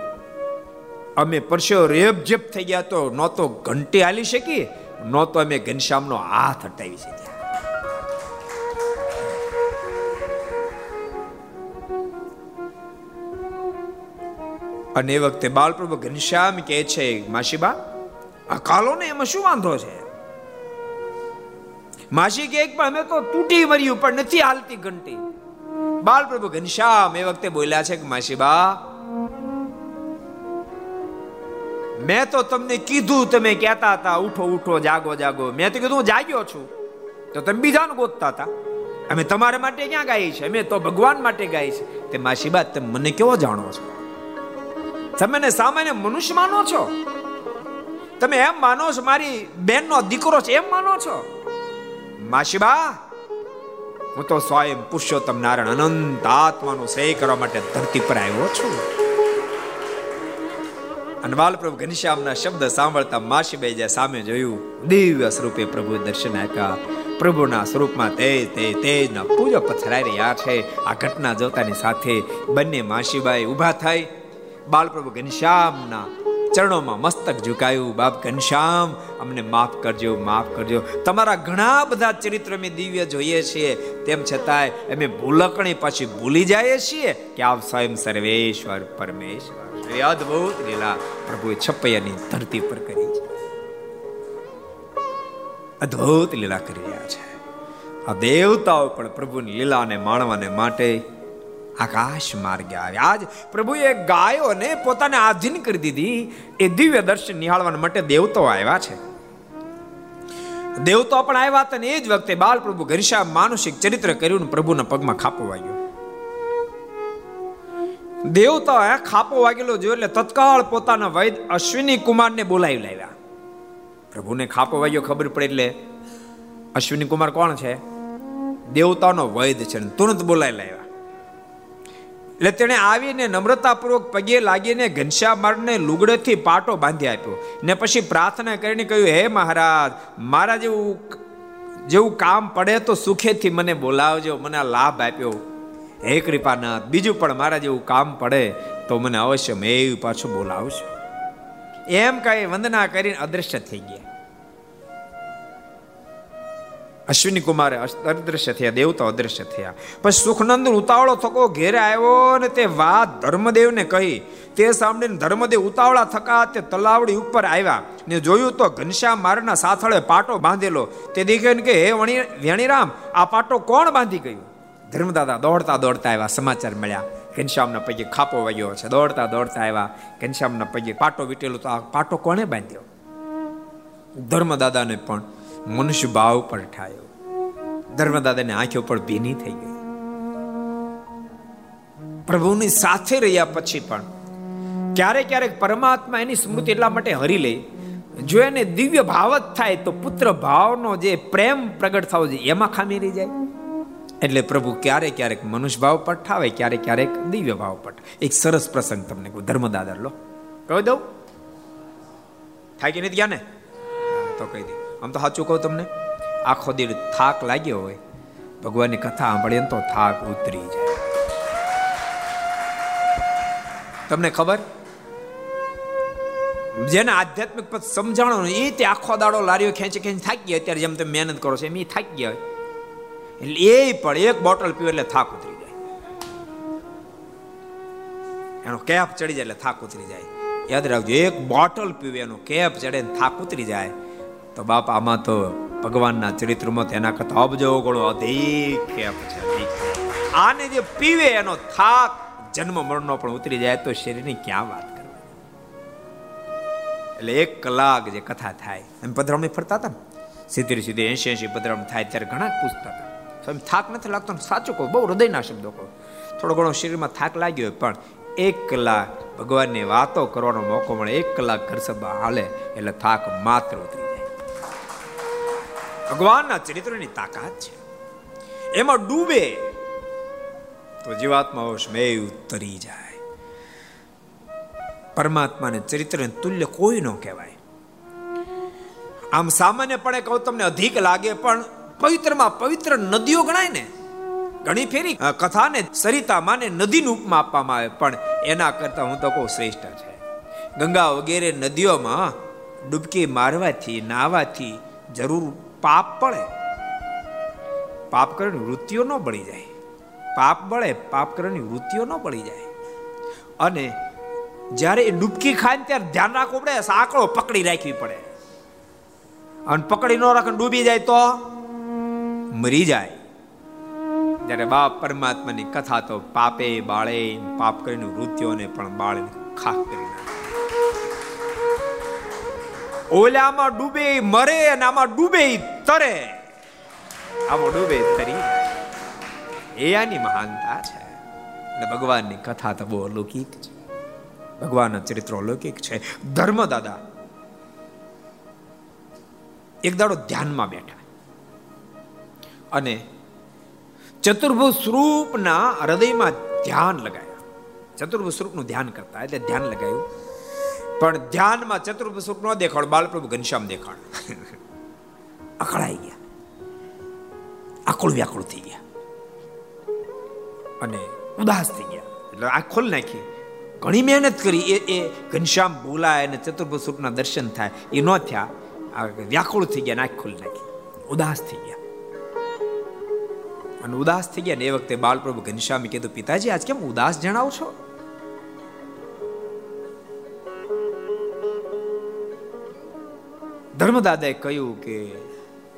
[SPEAKER 2] અમે પરસ્યો રેપ જેપ થઈ ગયા તો ન તો ઘંટી હાલી શકી, ન તો અમે ઘનશ્યામનો હાથ હટાવી શકીએ અને એ વખતે બાલપ્રભુ ઘનશ્યામ કહે છે, માસીબા, આ કાલો ને એમાં શું વાંધો છે? માસી કે પણ અમે તો તૂટી મર્યું, પણ નથી હાલતી ઘંટી. બાલપ્રભુ ઘનશ્યામ એ વખતે બોલ્યા છે કે, માસીબા, મેં તો તમને કીધું, તમે કહેતા હતા, ઉઠો ઉઠો, જાગો જાગો. મેં તો કીધું, હું જાગ્યો છું. તો તમે બીજાને ગોતતા હતા. અમે તમારા માટે ક્યાં ગાઈ છે અમે તો ભગવાન માટે ગાઈ છે તે માસીબા, તમે મને કેવો જાણો છો? તમે ને સામાન્ય મનુષ્ય માનો છો? તમે એમ માનો છો મારી બેનનો દીકરો છે, એમ માનો છો? માસીબા, હું તો સ્વયં પુરુષોત્તમ નારાયણ, અનંત આત્માનો શ્રેય કરવા માટે ધરતી પર આવ્યો છું. અને બાલપ્રભુ ઘનશ્યામના શબ્દ સાંભળતા માસીબાઈ જે સામે જોયું, દિવ્ય સ્વરૂપે પ્રભુ દર્શન આપ્યા. પ્રભુના સ્વરૂપમાં તેજ તેજ તેજના પૂજો પથરાઈ રહ્યા છે. આ ઘટના જોતાની સાથે બંને માસીબાઈ ઊભા થઈ બાલપ્રભુ ઘનશ્યામના ચરણોમાં મસ્તક ઝુકાયું. બાપ ઘનશ્યામ, અમને માફ કરજો માફ કરજો. તમારા ઘણા બધા ચરિત્ર અમે દિવ્ય જોઈએ છીએ. તેમ છતાંય અમે ભૂલકણી પછી ભૂલી જઈએ છીએ કે આપ સ્વયં સર્વેશ્વર પરમેશ્વર. એ અદ્ભુત લીલા પ્રભુએ છપૈયાની ધરતી પર કરી છે. અદ્ભુત લીલા કરી રહ્યા છે. આ દેવતાઓ પણ પ્રભુની લીલાને માણવાને માટે આકાશ માર્ગે આવ્યા. આજ પ્રભુએ ગાયોને પોતાને આધીન કરી દીધી. એ દિવ્ય દર્શન નિહાળવા માટે દેવતાઓ આવ્યા છે. દેવતો પણ આવ્યા હતા ને એ જ વખતે બાલ પ્રભુ ઘનશ્યામ માનુષિક ચરિત્ર કર્યું પ્રભુના પગમાં ખાપો વાગ્યો. દેવતા ખાપો વાગેલો જોયો એટલે તત્કાળ પોતાના વૈદ અશ્વિની કુમારને બોલાવી લાવ્યા. પ્રભુને ખાપો વાગ્યો ખબર પડે એટલે, અશ્વિની કુમાર કોણ છે? દેવતાનો વૈદ છે. તુરંત બોલાવી લાવ્યા. એટલે તેણે આવીને નમ્રતાપૂર્વક પગે લાગીને ઘનશ્યામારને લુગડેથી પાટો બાંધી આપ્યો ને પછી પ્રાર્થના કરીને કહ્યું, હે મહારાજ, મારા જેવું જેવું કામ પડે તો સુખેથી મને બોલાવજો, મને લાભ આપ્યો. હે કૃપાનાથ, બીજું પણ મારા જેવું કામ પડે તો મને અવશ્ય મેં પાછું બોલાવજો. એમ કઈ વંદના કરીને અદ્રશ્ય થઈ ગયા. અશ્વિની કુમારે અદૃશ્ય થયા, દેવતા અદ્રશ્ય થયા. પછી સુખનંદ ઉતાવળો થકો ઘેરે આવ્યો ને તે વાત ધર્મદેવને કહી. તે સાંભળીને ધર્મદેવ ઉતાવળા થકા તે તલાવડી ઉપર આવ્યા ને જોયું તો ઘનશ્યામ મારના સાથળે પાટો બાંધેલો. તે દીકરીને કે હે વણી વેણીરામ, આ પાટો કોણ બાંધી ગયું? ધર્મદાદા દોડતા દોડતા આવ્યા, સમાચાર મળ્યા. ઘનશ્યામના પૈકી ખાપો વાગ્યો છે, દોડતા દોડતા આવ્યા. ઘનશ્યામના પૈકી પાટો વીટેલો તો આ પાટો કોણે બાંધ્યો? ધર્મદાદાને પણ મનુષ્ય ભાવ પર ઠાયો. ધર્મદાદાની આંખો પર ભીની થઈ ગઈ. પ્રભુની સાથે રહ્યા પછી પણ ક્યારેક ક્યારેક પરમાત્મા એની સ્મૃતિ એટલા માટે હરી લે, જો એને દિવ્ય ભાવ જ થાય તો પુત્ર ભાવનો જે પ્રેમ પ્રગટ થવો જોઈએ, એમાં ખામી રહી જાય. એટલે પ્રભુ ક્યારેક ક્યારેક મનુષ્ય ભાવ પઠાવે ઠાવે ક્યારેક ક્યારેક દિવ્ય ભાવ પઠ એક સરસ પ્રસંગ તમને કહું ધર્મદાદર લો. કહી દઉં? થાય કે નથી ગયા ને તો કહી દઉં આમ તો સાચું કહું તમને. આખો દિવસ થાક લાગ્યો હોય, ભગવાનની કથા સાંભળીને તો થાક ઉતરી જાય. તમને ખબર? જેને આધ્યાત્મિક પદ સમજાણો એ તે આખો દાડો લારીઓ ખેંચી ખેંચી થાકી ગયા, અત્યારે જેમ તમે મહેનત કરો છો એમ એ થાકી ગયા એટલે એ પણ એક બોટલ પીવે એટલે થાક ઉતરી જાય. એનો કેપ ચડી જાય એટલે થાક ઉતરી જાય. યાદ રાખજો, એક બોટલ પીવે એનો કેપ ચડે થાક ઉતરી જાય. તો બાપ, આમાં તો ભગવાનના ચરિત્રમાં તેના કરતા અબજો ગણો અધિક છે આને જે પીવે એનો થાક જન્મ મરણનો પણ ઉતરી જાય તો શરીરની ક્યાં વાત કરવાની એટલે એક કલાક જે કથા થાય, એમ પધરામણી ફરતા હતા ને? સીધી સીધી એસી એસી પધરામણી થાય ત્યારે ઘણા પૂછતા હતા. સ્વામી, થાક નથી લાગતો સાચું કહો, બહુ હૃદયના શબ્દો કહો. થોડો ઘણો શરીરમાં થાક લાગ્યો હોય પણ એક કલાક ભગવાનની વાતો કરવાનો મોકો મળે, એક કલાક ઘર સભા હાલે, એટલે થાક માત્ર ઉતરી ભગવાનના ચરિત્રની તાકાત છે. એમાં ડૂબે તો જીવાત્મા મેં ઉતરી જાય. પરમાત્માને ચરિત્રને તુલ્ય કોઈ ન કહેવાય. આમ સામાન્યપણે કહું તમને અધિક લાગે, પણ પવિત્રમાં પવિત્ર નદીઓ ગણાય ને, ઘણી ફેરી કથાને સરિતામાં ને નદીનું ઉપમા આપવામાં આવે, પણ એના કરતા હું તો કહું શ્રેષ્ઠ છે. ગંગા વગેરે નદીઓમાં ડૂબકી મારવાથી નાવાથી જરૂર પાપ પડે પાપ કરવાની વૃત્તિઓ ન બળી જાય. પાપ બળે, પાપ કરવાની વૃત્તિઓ ન બળી જાય. અને જ્યારે એ ડૂબકી ખાય ત્યારે ધ્યાન રાખવું પડે સાંકળો પકડી રાખવી પડે. અને પકડી ન રાખે ડૂબી જાય તો મરી જાય. જ્યારે બાપ પરમાત્માની કથા તો પાપે બાળે પાપ કરીને વૃત્તિઓને પણ બાળે ખાસ કરી ઓલામાં ડૂબે મરે અને આમાં ડૂબે તરે. આમાં ડૂબે તરી. એ આની મહાનતા છે. અને ભગવાનની કથા તો બહુ અલૌકિક છે. ભગવાનના ચરિત્રો અલૌકિક છે. ધર્મ દાદા, એક દાડો ધ્યાનમાં બેઠા. અને ચતુર્ભુજ સ્વરૂપના હૃદયમાં ધ્યાન લગાવ્યા ચતુર્ભુજ સ્વરૂપનું ધ્યાન કરતા, એટલે ધ્યાન લગાયું. પણ ધ્યાનમાં ચતુર્ભુજ સુખ ન દેખાડ, બાલપ્રભુ ઘનશ્યામ દેખાડ. અકળાઈ ગયા. આકુળ વ્યાકુળ થઈ ગયા. અને ઉદાસ થઈ ગયા. એટલે આ ખોલ નાખી. ઘણી મહેનત કરી, એ એ ઘનશ્યામ બોલાય અને ચતુર્ભુજ સુખના દર્શન થાય. એ ન થયા. વ્યાકુળ થઈ ગયા નાખ ખોલી નાખી. ઉદાસ થઈ ગયા. અને ઉદાસ થઈ ગયા ને એ વખતે બાલપ્રભુ ઘનશ્યામે કીધું, પિતાજી, આજ કેમ ઉદાસ જણાવો છો? ધર્મદાદાએ કહ્યું કે,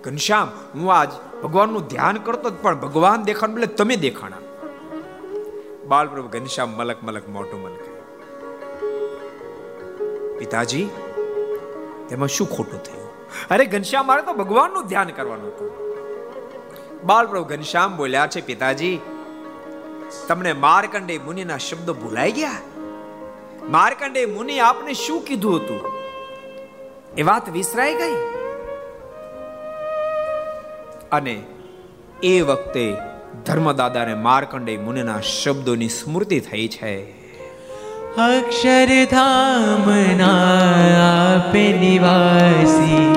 [SPEAKER 2] ઘનશ્યામ, હું આજ ભગવાનનું ધ્યાન કરતો પણ ભગવાન દેખાણ એટલે તમે દેખાણા. બાલપ્રભુ ઘનશ્યામ મલક મલક મોટું મલક. પિતાજી, તેમાં શું ખોટું થયું? અરે ઘનશ્યામ, મારે તો ભગવાનનું ધ્યાન કરવાનું હતું. બાલપ્રભુ ઘનશ્યામ બોલ્યા, છે પિતાજી, તમને માર્કંડે મુનિના શબ્દો ભૂલાઈ ગયા? માર્કંડે મુનિ આપને શું કીધું હતું? એ વાત વિસરાઈ ગઈ? અને એ વખતે ધર્મદાદાને માર્કંડે મુનિના શબ્દોની સ્મૃતિ થઈ છે.
[SPEAKER 3] અક્ષરધામના આપે નિવાસી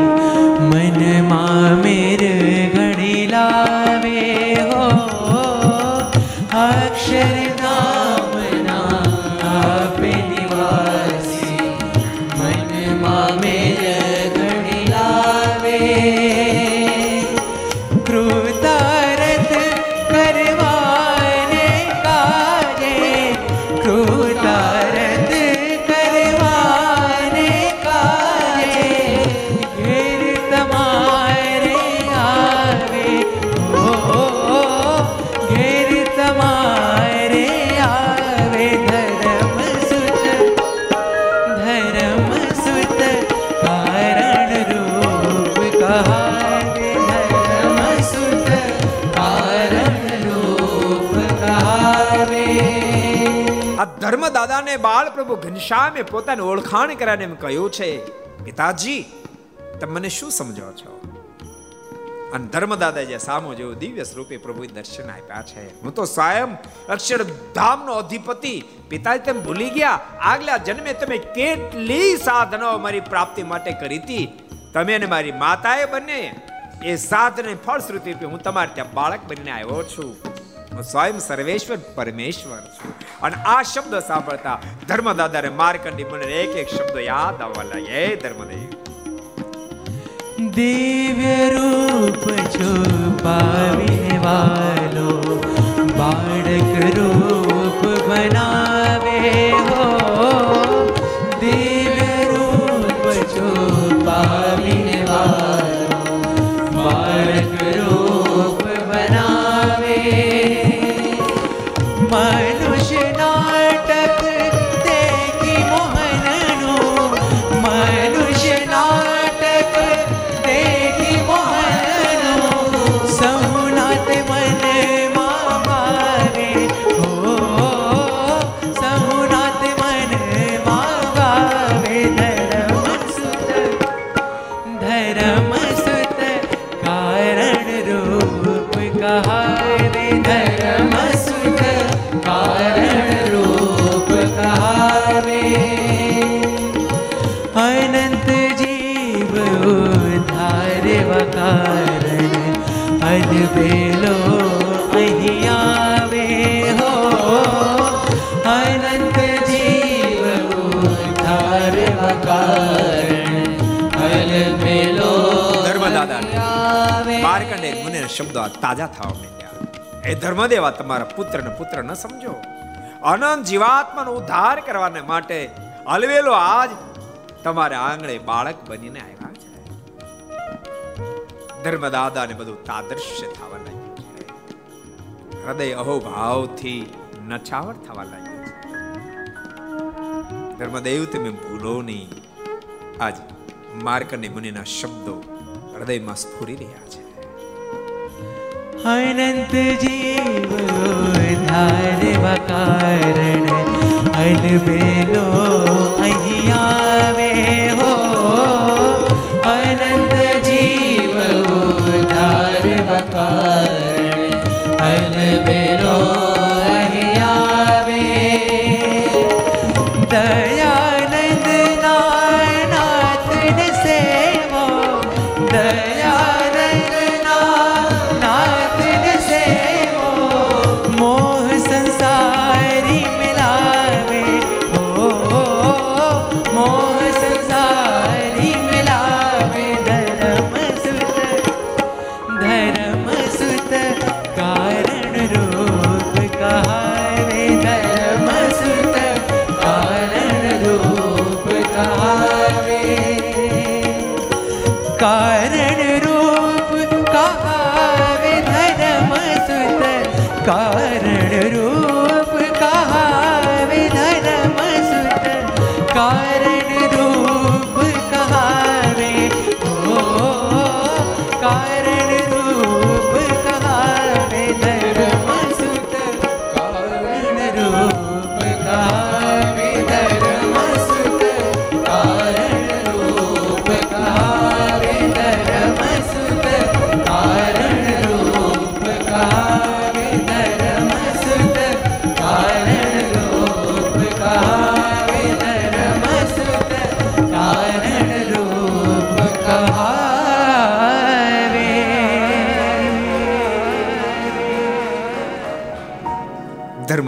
[SPEAKER 3] મનમાં મેર ઘડી
[SPEAKER 2] ધર્મદાદાને બાળ પ્રભુ ઘનશ્યામે પોતાને ઓળખાણ કર્યાને એમ કહ્યું છે, પિતાજી, તમે મને શું સમજો છો? અને ધર્મદાદા જે સામો જેવો દિવ્ય સ્વરૂપે પ્રભુએ દર્શન આપ્યા છે. હું તો સ્વયં અક્ષરધામનો અધિપતિ. પિતાજી, તેમ ભૂલી ગયા. આગલા જન્મે તમે કેટલી સાધનો મારી પ્રાપ્તિ માટે કરી હતી. તમે અને મારી માતાએ બંને એ સાધને ફળશ્રુતિ હું તમારે ત્યાં બાળક બનીને આવ્યો છું. હું સ્વયં સર્વેશ્વર, પરમેશ્વર છું. અને આ શબ્દ સાંભળતા ધર્મદાદાને માર્કંડી મને એક એક શબ્દ યાદ આવવા લાગે હે ધર્મદેવ.
[SPEAKER 3] દિવ્ય રૂપ છુપાવીને વાલો, બાળક રૂપ બનાવે હો.
[SPEAKER 2] તાજા થવા માંડ્યા એ ધર્મદેવા, તમારા પુત્રને પુત્ર ન સમજો. અનંત જીવાત્માનો ઉદ્ધાર કરવાને માટે અલવેલો આજ તમારે આંગણે બાળક બનીને આવ્યા છે. ધર્મદાદાને બધું તાદર્શ્ય થવા લાગ્યું છે. હૃદય અહોભાવથી નછાવર થવા લાગ્યું છે. ધર્મદેવ, તમે ભૂલો નહીં. આજ માર્કની મુનિના શબ્દો હૃદયમાં સ્ફુરી રહ્યા છે.
[SPEAKER 3] અનંત જીવ ધારવા કારણ અલબેલો અહીં આવે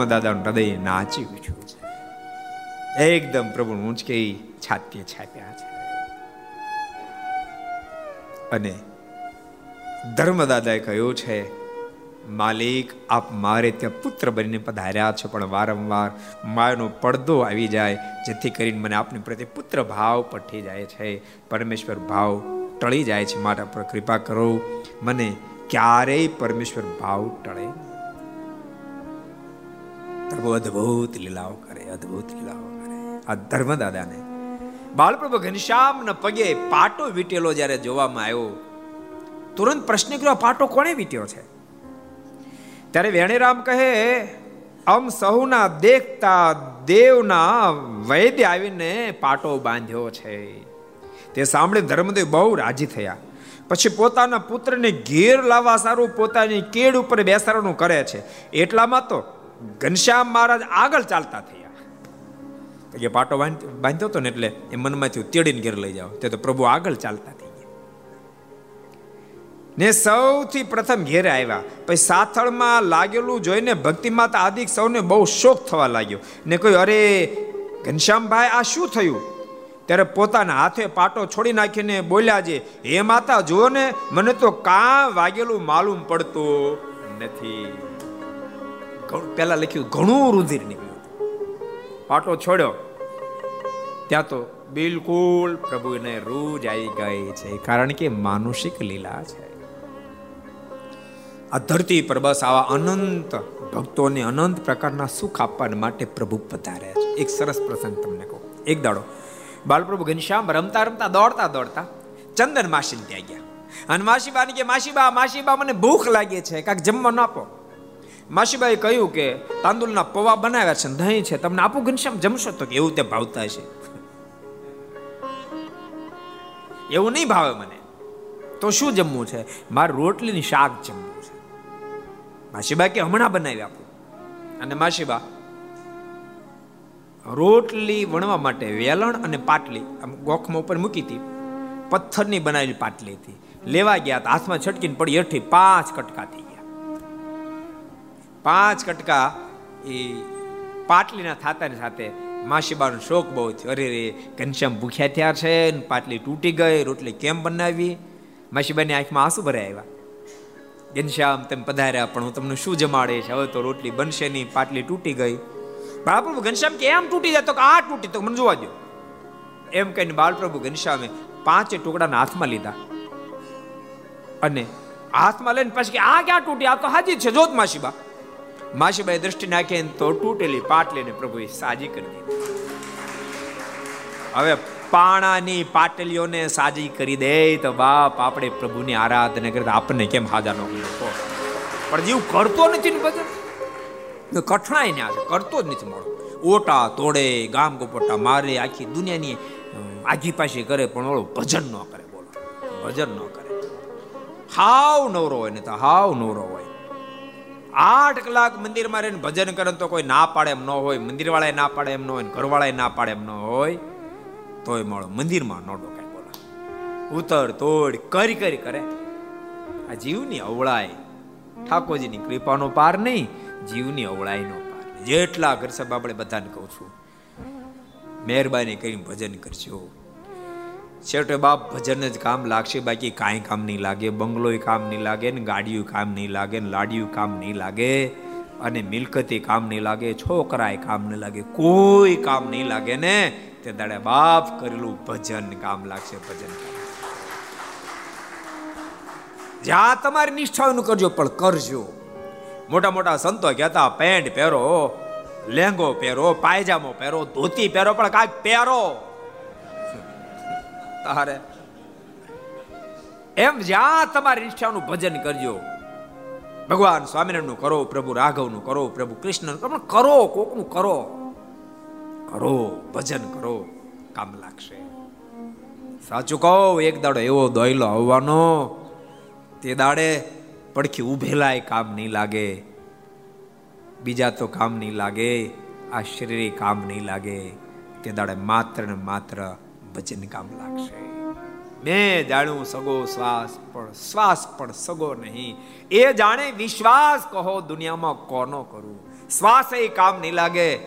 [SPEAKER 2] ધર્મદાદાનું હૃદય નાચી ઉઠ્યું છે. એકદમ પ્રભુ ઊંચકે છાતીએ છાપ્યા છે. અને ધર્મદાદાએ કહ્યું છે, માલિક, આપ મારે ત્યાં પુત્ર બનીને પધાર્યા છો, પણ વારંવાર માયાનો પડદો આવી જાય, જેથી કરીને મને આપની પ્રત્યે પુત્ર ભાવ પઠી જાય છે. પરમેશ્વર ભાવ ટળી જાય છે. મારા પર કૃપા કરો. મને ક્યારેય પરમેશ્વર ભાવ ટળે નહીં. પ્રભુ અદ્ભુત લીલાઓ કરે, અદ્ભુત લીલાઓ કરે. આ ધર્મદાદાને. બાળપ્રભુ ઘનશ્યામના પગે પાટો વીટેલો જ્યારે જોવામાં આવ્યો, તુરંત પ્રશ્ન કર્યો પાટો કોણે વીટ્યો છે? ત્યારે વેણીરામ કહે અમ સહુના દેખતા દેવના વૈદ્ય આવીને પાટો બાંધ્યો છે. તે સાંભળી ધર્મદેવ બહુ રાજી થયા. પછી પોતાના પુત્રને ઘેર લાવવા સારું, પોતાની કેડ ઉપર બેસાડવાનું કરે છે. એટલામાં તો ઘનશ્યામ મહારાજ આગળ ચાલતા થયા. તો કે પાટો બાંધ- બાંધ્યો હતો ને એટલે એ મનમાંથી તેડીને ઘેર લઈ જાઓ. તે તો પ્રભુ આગળ ચાલતા થઈ ગયા. ને સૌથી પ્રથમ ઘેરે આવ્યા. પછી સાથળમાં લાગેલું જોઈને ભક્તિ માતા આદિક સૌને બહુ શોખ થવા લાગ્યો. ને કોઈ અરે, ઘનશ્યામભાઈ, આ શું થયું? ત્યારે પોતાના હાથે પાટો છોડી નાખીને બોલ્યા છે, હે માતા, જુઓ ને, મને તો કાં વાગેલું માલુમ પડતું નથી. પહેલા લખ્યું, ઘણું રુધિર નીકળ્યું. પાટો છોડ્યો. ત્યાં તો બિલકુલ પ્રભુને રૂજ આવી ગઈ છે, કારણ કે માનુષિક લીલા છે. આ ધરતી પર બસ આવા અનંત ભક્તોને અનંત પ્રકારના સુખ આપવા માટે પ્રભુ પધારે છે. એક સરસ પ્રસંગ તમને કહું. એક દાડો. બાલપ્રભુ ઘનશ્યામ રમતા રમતા દોડતા દોડતા ચંદન માસી ત્યાં ગયા. અને માસીબાને કે માસીબા માસીબા મને ભૂખ લાગી છે, કાંક જમવા ન આપો. માસીબાએ કહ્યું કે તાંદુલના પૌવા બનાવ્યા છે, દહીં છે, તમને આપું ઘનશ્યામ, જમશો તો એવું તે ભાવતા છે. એવું નહીં ભાવે મને. તો શું જમવું છે? મારે રોટલીની શાક જમવું છે. માસીબા કે હમણાં બનાવી આપું. અને માસીબા રોટલી વણવા માટે વેલણ અને પાટલી, આમ ગોખમાં ઉપર મૂકી હતી. પથ્થરની બનાવેલી પાટલી હતી. લેવા ગયા હાથમાં છટકીને પડી હેઠી પાંચ કટકા થઈ ગયા પાંચ કટકા એ પાટલીના થાતાની સાથે માસીબાનો શોખ બહુ થયો. અરે રે, ઘનશ્યામ ભૂખ્યા થયા છે પાટલી તૂટી ગઈ, રોટલી કેમ બનાવી? માસીબાની આંખમાં આંસુ ભરાય આવ્યા. ઘનશ્યામ, તમે પધાર્યા, પણ હું તમને શું જમાડે છે? હવે તો રોટલી બનશે નહીં, પાટલી તૂટી ગઈ. બાળપ્રભુ, ઘનશ્યામ કેમ તૂટી જાય? તો આ તૂટી, તો મને જોવા દો એમ કહીને બાળપ્રભુ ઘનશ્યામે પાંચે ટુકડાના હાથમાં લીધા. અને હાથમાં લઈને પછી આ ક્યાં તૂટી? આ તો હાજી છે, જોત માસીબા. માસીબાઈ દ્રષ્ટિ નાખી તો તૂટેલી પાટલીને પ્રભુએ સાજી કરી દીધી. હવે પાણાની પાટલીઓને સાજી કરી દે તો બાપ આપણે પ્રભુની આરાધના કરતા આપણને કેમ હાજા ન પણ જીવ કરતો નથી ને ભજન? કઠણાઈ ને આજે કરતો જ નથી મળો ઓટા તોડે, ગામ ગોપોટા મારે, આખી દુનિયાની આજી પાછી કરે, પણ ઓળો ભજન ન કરે, બોલો. ભજન ન કરે. હાવ નવરો હોય ને તો હાવ નવરો હોય. આઠ કલાક મંદિરમાં રહીને ભજન કરે તો કોઈ ના પાડે એમ ન હોય મંદિર વાળાએ ના પાડે એમ ન હોય ઘરવાળાએ ના પાડે એમ ન હોય, તોય મળો. મંદિરમાં ન ડોકાય, બોલા. ઉતર તોડ, કરી કરી કરે. આ જીવની અવળાય. ઠાકોરજીની કૃપાનો પાર નહીં, જીવની અવળાઈનો પાર જેટલા ઘર સાહેબ, આપણે બધાને કહું છું, મહેરબાની કરીને ભજન કરજો. છેવટે બાપ ભજન જ કામ લાગશે, બાકી કાંઈ કામ નહીં લાગે. બંગલોય કામ નહીં લાગે ને ગાડીયું કામ નહીં લાગે ને લાડિયું કામ નહીં લાગે અને મિલકતે કામ નહીં લાગે, છોકરાએ કામ નહીં લાગે, કોઈ કામ નહીં લાગે ને તે દાડે બાપ કરેલું ભજન કામ લાગશે, ભજન જ્યાં તમારી નિષ્ઠાનું કરજો, પણ કરજો. મોટા મોટા સંતો કહેતા પેન્ટ પહેરો, લેંગો પહેરો, પાયજામો પહેરો, ધોતી પહેરો, પણ કાંઈક પહેરો. તારે એમ જ્યાં તમારી નિષ્ઠાનું ભજન કરજો. ભગવાન સ્વામિનારાયણનું કરો, પ્રભુ રાઘવનું કરો, પ્રભુ કૃષ્ણનું કરો કરો, કોકનું કરો. કરો, ભજન કરો, કામ લાગશે. સાચું કહો, એક દાડો એવો દોયલો આવવાનો, તે દાડે પડખી ઉભેલાય, કામ નહીં લાગે. બીજા તો કામ નહીં લાગે, આ શરીર કામ નહીં લાગે. તે દાડે માત્ર ને માત્ર ભજન કામ લાગશે. મેં જાણું સગો શ્વાસ પણ શ્વાસ પણ સગો નહીં. એ જાણે વિશ્વાસ કહો, દુનિયામાં કોનો કરું? શ્વાસ એ કામ નહીં લાગે.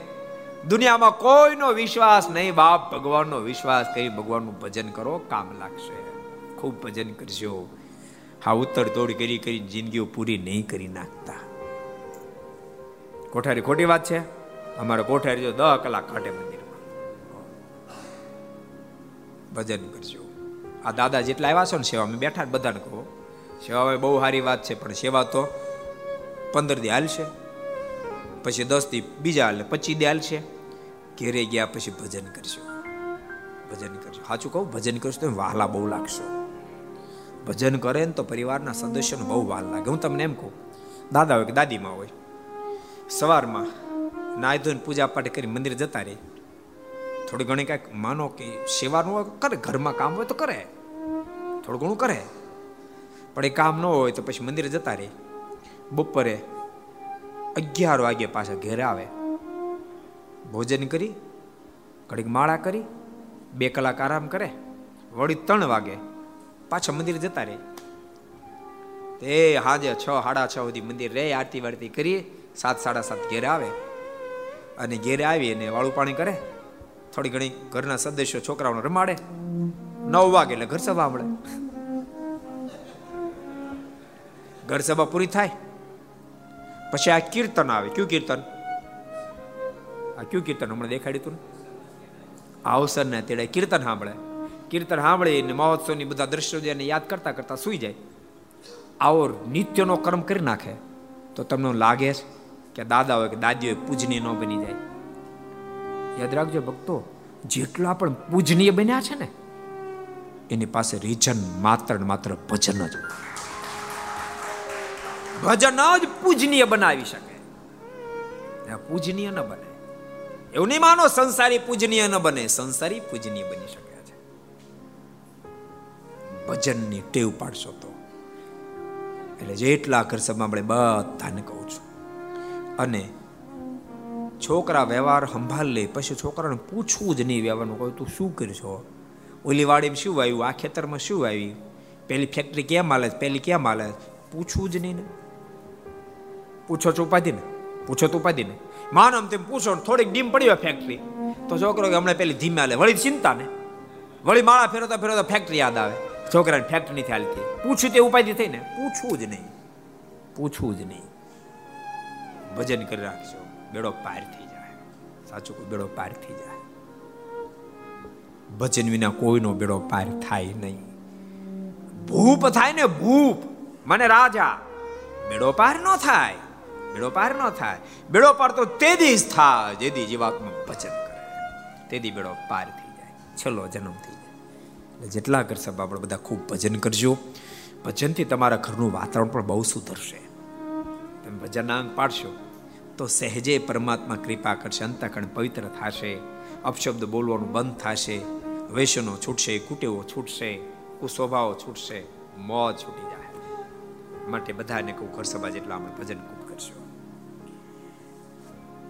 [SPEAKER 2] દુનિયામાં કોઈનો વિશ્વાસ નહીં. બાપ ભગવાનનો વિશ્વાસ કરી ભગવાનનું ભજન કરો, કામ લાગશે. ખૂબ ભજન કરજો. હા, ઉત્તર તોડ કરી કરી જિંદગીઓ પૂરી નહીં કરી નાખતા. કોઠારી ખોટી વાત છે? અમારે કોઠારી જો દહ કલાક કાઢે મંદિરમાં ભજન કરજો. આ દાદા જેટલા આવ્યા છો ને સેવા, અમે બેઠા બધાને કહો. સેવા બહુ સારી વાત છે, પણ સેવા તો પંદર દી હાલશે, પછી દસ દી બીજા હાલે, પચીસ દી હાલશે. ઘેરે ગયા પછી ભજન કરશો ભજન કરશો સાચું કહું, ભજન કરશો તો વહાલા બહુ લાગશો. ભજન કરે ને તો પરિવારના સદસ્યોને બહુ વાલ લાગે. હું તમને એમ કહું, દાદા હોય કે દાદીમાં હોય, સવારમાં નાય ધોઈને પૂજા પાઠ કરી મંદિર જતા રહે. થોડી ઘણી કાંઈક માનો કે સેવાનું હોય કરે, ઘરમાં કામ હોય તો કરે. થોડું ઘણું કરે. પણ એ કામ ન હોય તો પછી મંદિરે જતા રહે. બપોરે અગિયાર વાગે પાછા ઘેરે આવે. ભોજન કરી, ઘડીક માળા કરી, બે કલાક આરામ કરે. વળી ત્રણ વાગે પાછા મંદિર જતા રહે. તે હાજે છ, સાડા છ સુધી મંદિર રહે આરતી વારતી કરીએ. સાત, સાડા સાત ઘેરે આવે. અને ઘેરે આવી અને વાળું પાણી કરે. થોડી ઘણી ઘરના સદસ્યો છોકરાઓને રમાડે. નવ વાગે એટલે ઘર સભા મળે. ઘર સભા પૂરી થાય. પછી આ કીર્તન આવે. કયું કીર્તન? આ કયું કીર્તન હમણાં દેખાડ્યું તું આ અવસરને તેડે કીર્તન સાંભળે. કીર્તન સાંભળીને મહોત્સવની બધા દ્રશ્યોને યાદ કરતા કરતા સુઈ જાય. આવો નિત્યનો કર્મ કરી નાખે. તો તમને લાગે છે કે દાદા હોય કે દાદી હોય પૂજની ન બની જાય. યાદ રાખજો ભક્તો, જેટલા પણ પૂજનીય બન્યા છે ને, એની પાસે રીઝન માત્ર ને માત્ર ભજન જ ભજન જ પૂજનીય બનાવી શકે. પૂજનીય ન બને. એવું નહીં માનો સંસારી પૂજનીય ન બને, સંસારી પૂજનીય બની શકે છે. ભજનની ટેવ પાડશો તો. એટલે જેટલા ઘર સભા આપણે બધાને કહું છું. અને છોકરા વ્યવહાર સંભાળ લે, પછી છોકરાને પૂછવું જ નહીં વ્યવહારનું કહ્યું તું શું કરશો? ઓલી વાડીમાં શું આવ્યું? આ ખેતરમાં શું આવ્યું? પેલી ફેક્ટરી કેમ હાલે પેલી કેમ હાલે પૂછવું જ નહીં ને. પૂછો છો ઉપાધિ ને. પૂછો તો ઉપાધિ ને. માનો તેમ પૂછો થોડીક ડીમ પડી હોય ફેક્ટરી તો છોકરો કે, હમણાં પેલી ધીમે હાલે વળી ચિંતા ને. વળી માળા ફેરવતા ફેરવતા ફેક્ટરી યાદ આવે. છોકરાને ફેક્ટરી નથી હાલતી. પૂછ્યું તે ઉપાય થઈ ને? પૂછવું જ નહીં. પૂછવું જ નહીં. ભજન કરી રાખજો. બેડો પાર થઈ જાય. સાચું કોઈ બેડો પાર થઈ જાય. ભજન વિના કોઈનો બેડો પાર થાય નહીં. ભૂપ થાય ને ભૂપ. મને રાજા, બેડો પાર ન થાય, બેડો પાર ન થાય. બેડો પાર તો તે દિવસ થાય, જે દી જીવાત્મા ભજન કરે. તેદી બેડો પાર થઈ જાય. છેલ્લો જન્મ થઈ જાય. જેટલા કરશે આપણે બધા ખૂબ ભજન કરજો. ભજનથી તમારા ઘરનું વાતાવરણ પણ બહુ સુધરશે. તમે ભજન અંગ પાડશો. તો સહેજે પરમાત્મા કૃપા કરશે અંતકણ પવિત્ર થશે, અપશબ્દ બોલવાનું બંધ થશે વેસનો છૂટશે, કુટેવો છૂટશે કુસ્વભાવો છૂટશે, મોજ છૂટી જાય. માટે બધાને કહું, ઘર સભા જેટલા આપણે ભજન ખૂબ કરશું.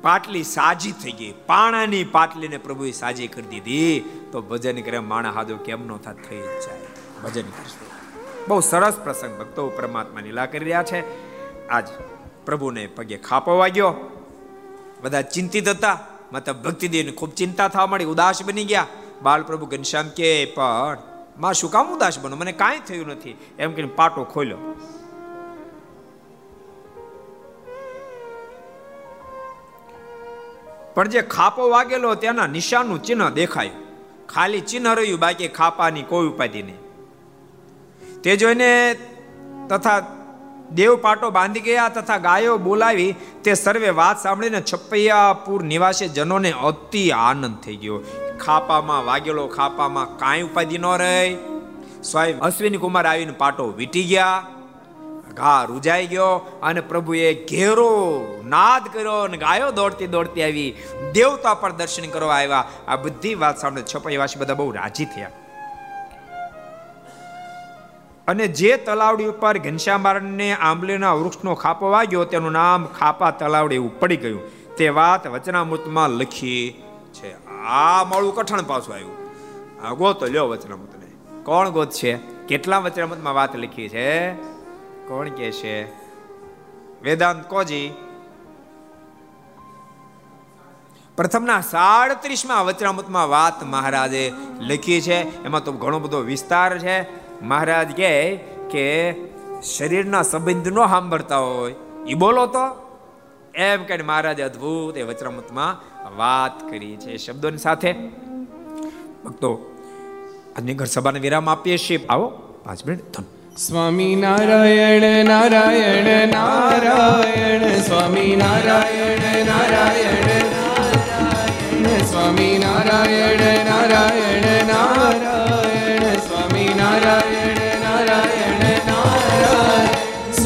[SPEAKER 2] પાટલી સાજી થઈ ગઈ. પાણાની પાટલીને પ્રભુએ સાજી કરી દીધી. તો ભજન કરે માણા હાદો કેમ નો થાય થઈ જાય. ભજન કરશું. બહુ સરસ પ્રસંગ. ભક્તો પરમાત્મા લીલા કરી રહ્યા છે. આજ પ્રભુને પગે ખાપો વાગ્યો. બધા ચિંતિત હતા. મતલબ ભક્તિદેવને ખૂબ ચિંતા થવા મળી ઉદાસ બની ગયા. બાલ પ્રભુ ઘનશ્યામ કે, પણ માં શું કામ ઉદાસ બનો? મને કાંઈ થયું નથી. એમ કહીને પાટો ખોલ્યો. પણ જે ખાપો વાગેલો તેના નિશાનનું ચિહ્ન દેખાયું. ખાલી ચિહ્ન રહ્યું, બાકી ખાપાની કોઈ ઉપાધિ નહીં. તે જોઈને તથા દેવ પાટો બાંધી ગયા તથા ગાયો બોલાવી તે સર્વે વાત સાંભળીને છપૈયાપુર નિવાસી જનોને અતિ આનંદ થઈ ગયો. ખાપામાં વાગેલો, ખાપામાં કાંઈ ઉપાધિ ન રહી. સ્વયં અશ્વિની કુમાર આવીને પાટો વીટી ગયા. ઘા રૂજાઈ ગયો અને પ્રભુએ ઘેરો નાદ કર્યો અને ગાયો દોડતી દોડતી આવી દેવતા પર દર્શન કરવા આવ્યા. આ બધી વાત સાંભળે છપાઈવાસી બધા બહુ રાજી થયા. અને જે તલાવડી ઉપર ઘનશ્યામારણને આંબલીના વૃક્ષનો ખાપો વાગ્યો, તેનું નામ ખાપા તલાવડી એવું પડી ગયું. તે વાત વચનામૃતમાં લખી છે. આ માળું કઠણ પાછું આવ્યું. આ ગોતો લ્યો વચનામૃતને. કોણ ગોત છે? કેટલા વચનામૃતમાં વાત લખી છે? કોણ કે છે? વેદાંત કોજી. પ્રથમના સાડત્રીસમાં વચનામૃતમાં વાત મહારાજે લખી છે. એમાં તો ઘણો બધો વિસ્તાર છે. મહારાજ કહે કે શરીરના સંબંધ નો સાંભળતા હોય. એ બોલો તો. એમ કહીને મહારાજે અદ્ભુત એ વચ્રમૂતમાં વાત કરી છે શબ્દોની સાથે. ભક્તો, આજની ઘર સભાને વિરામ આપીએ છીએ. આવો, પાંચ મિનિટ, ધન.
[SPEAKER 1] સ્વામી નારાયણ નારાયણ નારાયણ. સ્વામી નારાયણ નારાયણ. સ્વામી નારાયણ નારાયણ નારાયણ.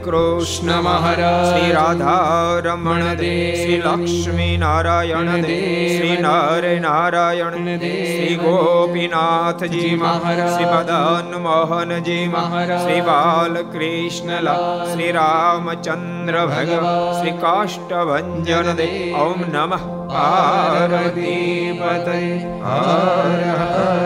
[SPEAKER 2] કૃષ્ણ
[SPEAKER 1] મહારાજ
[SPEAKER 2] શ્રી રાધા રમણ દેવ શ્રી લક્ષ્મી નારાયણ દેવ શ્રી નર નારાયણ દેવ શ્રી ગોપીનાથજી મહારાજ શ્રી મદન મોહનજી મહારાજ શ્રી બાલકૃષ્ણલા શ્રી રામચંદ્ર ભગવાન શ્રી કાષ્ટભંજન દેવ ઓમ નમઃ પાર્વતી પતય
[SPEAKER 1] હર હર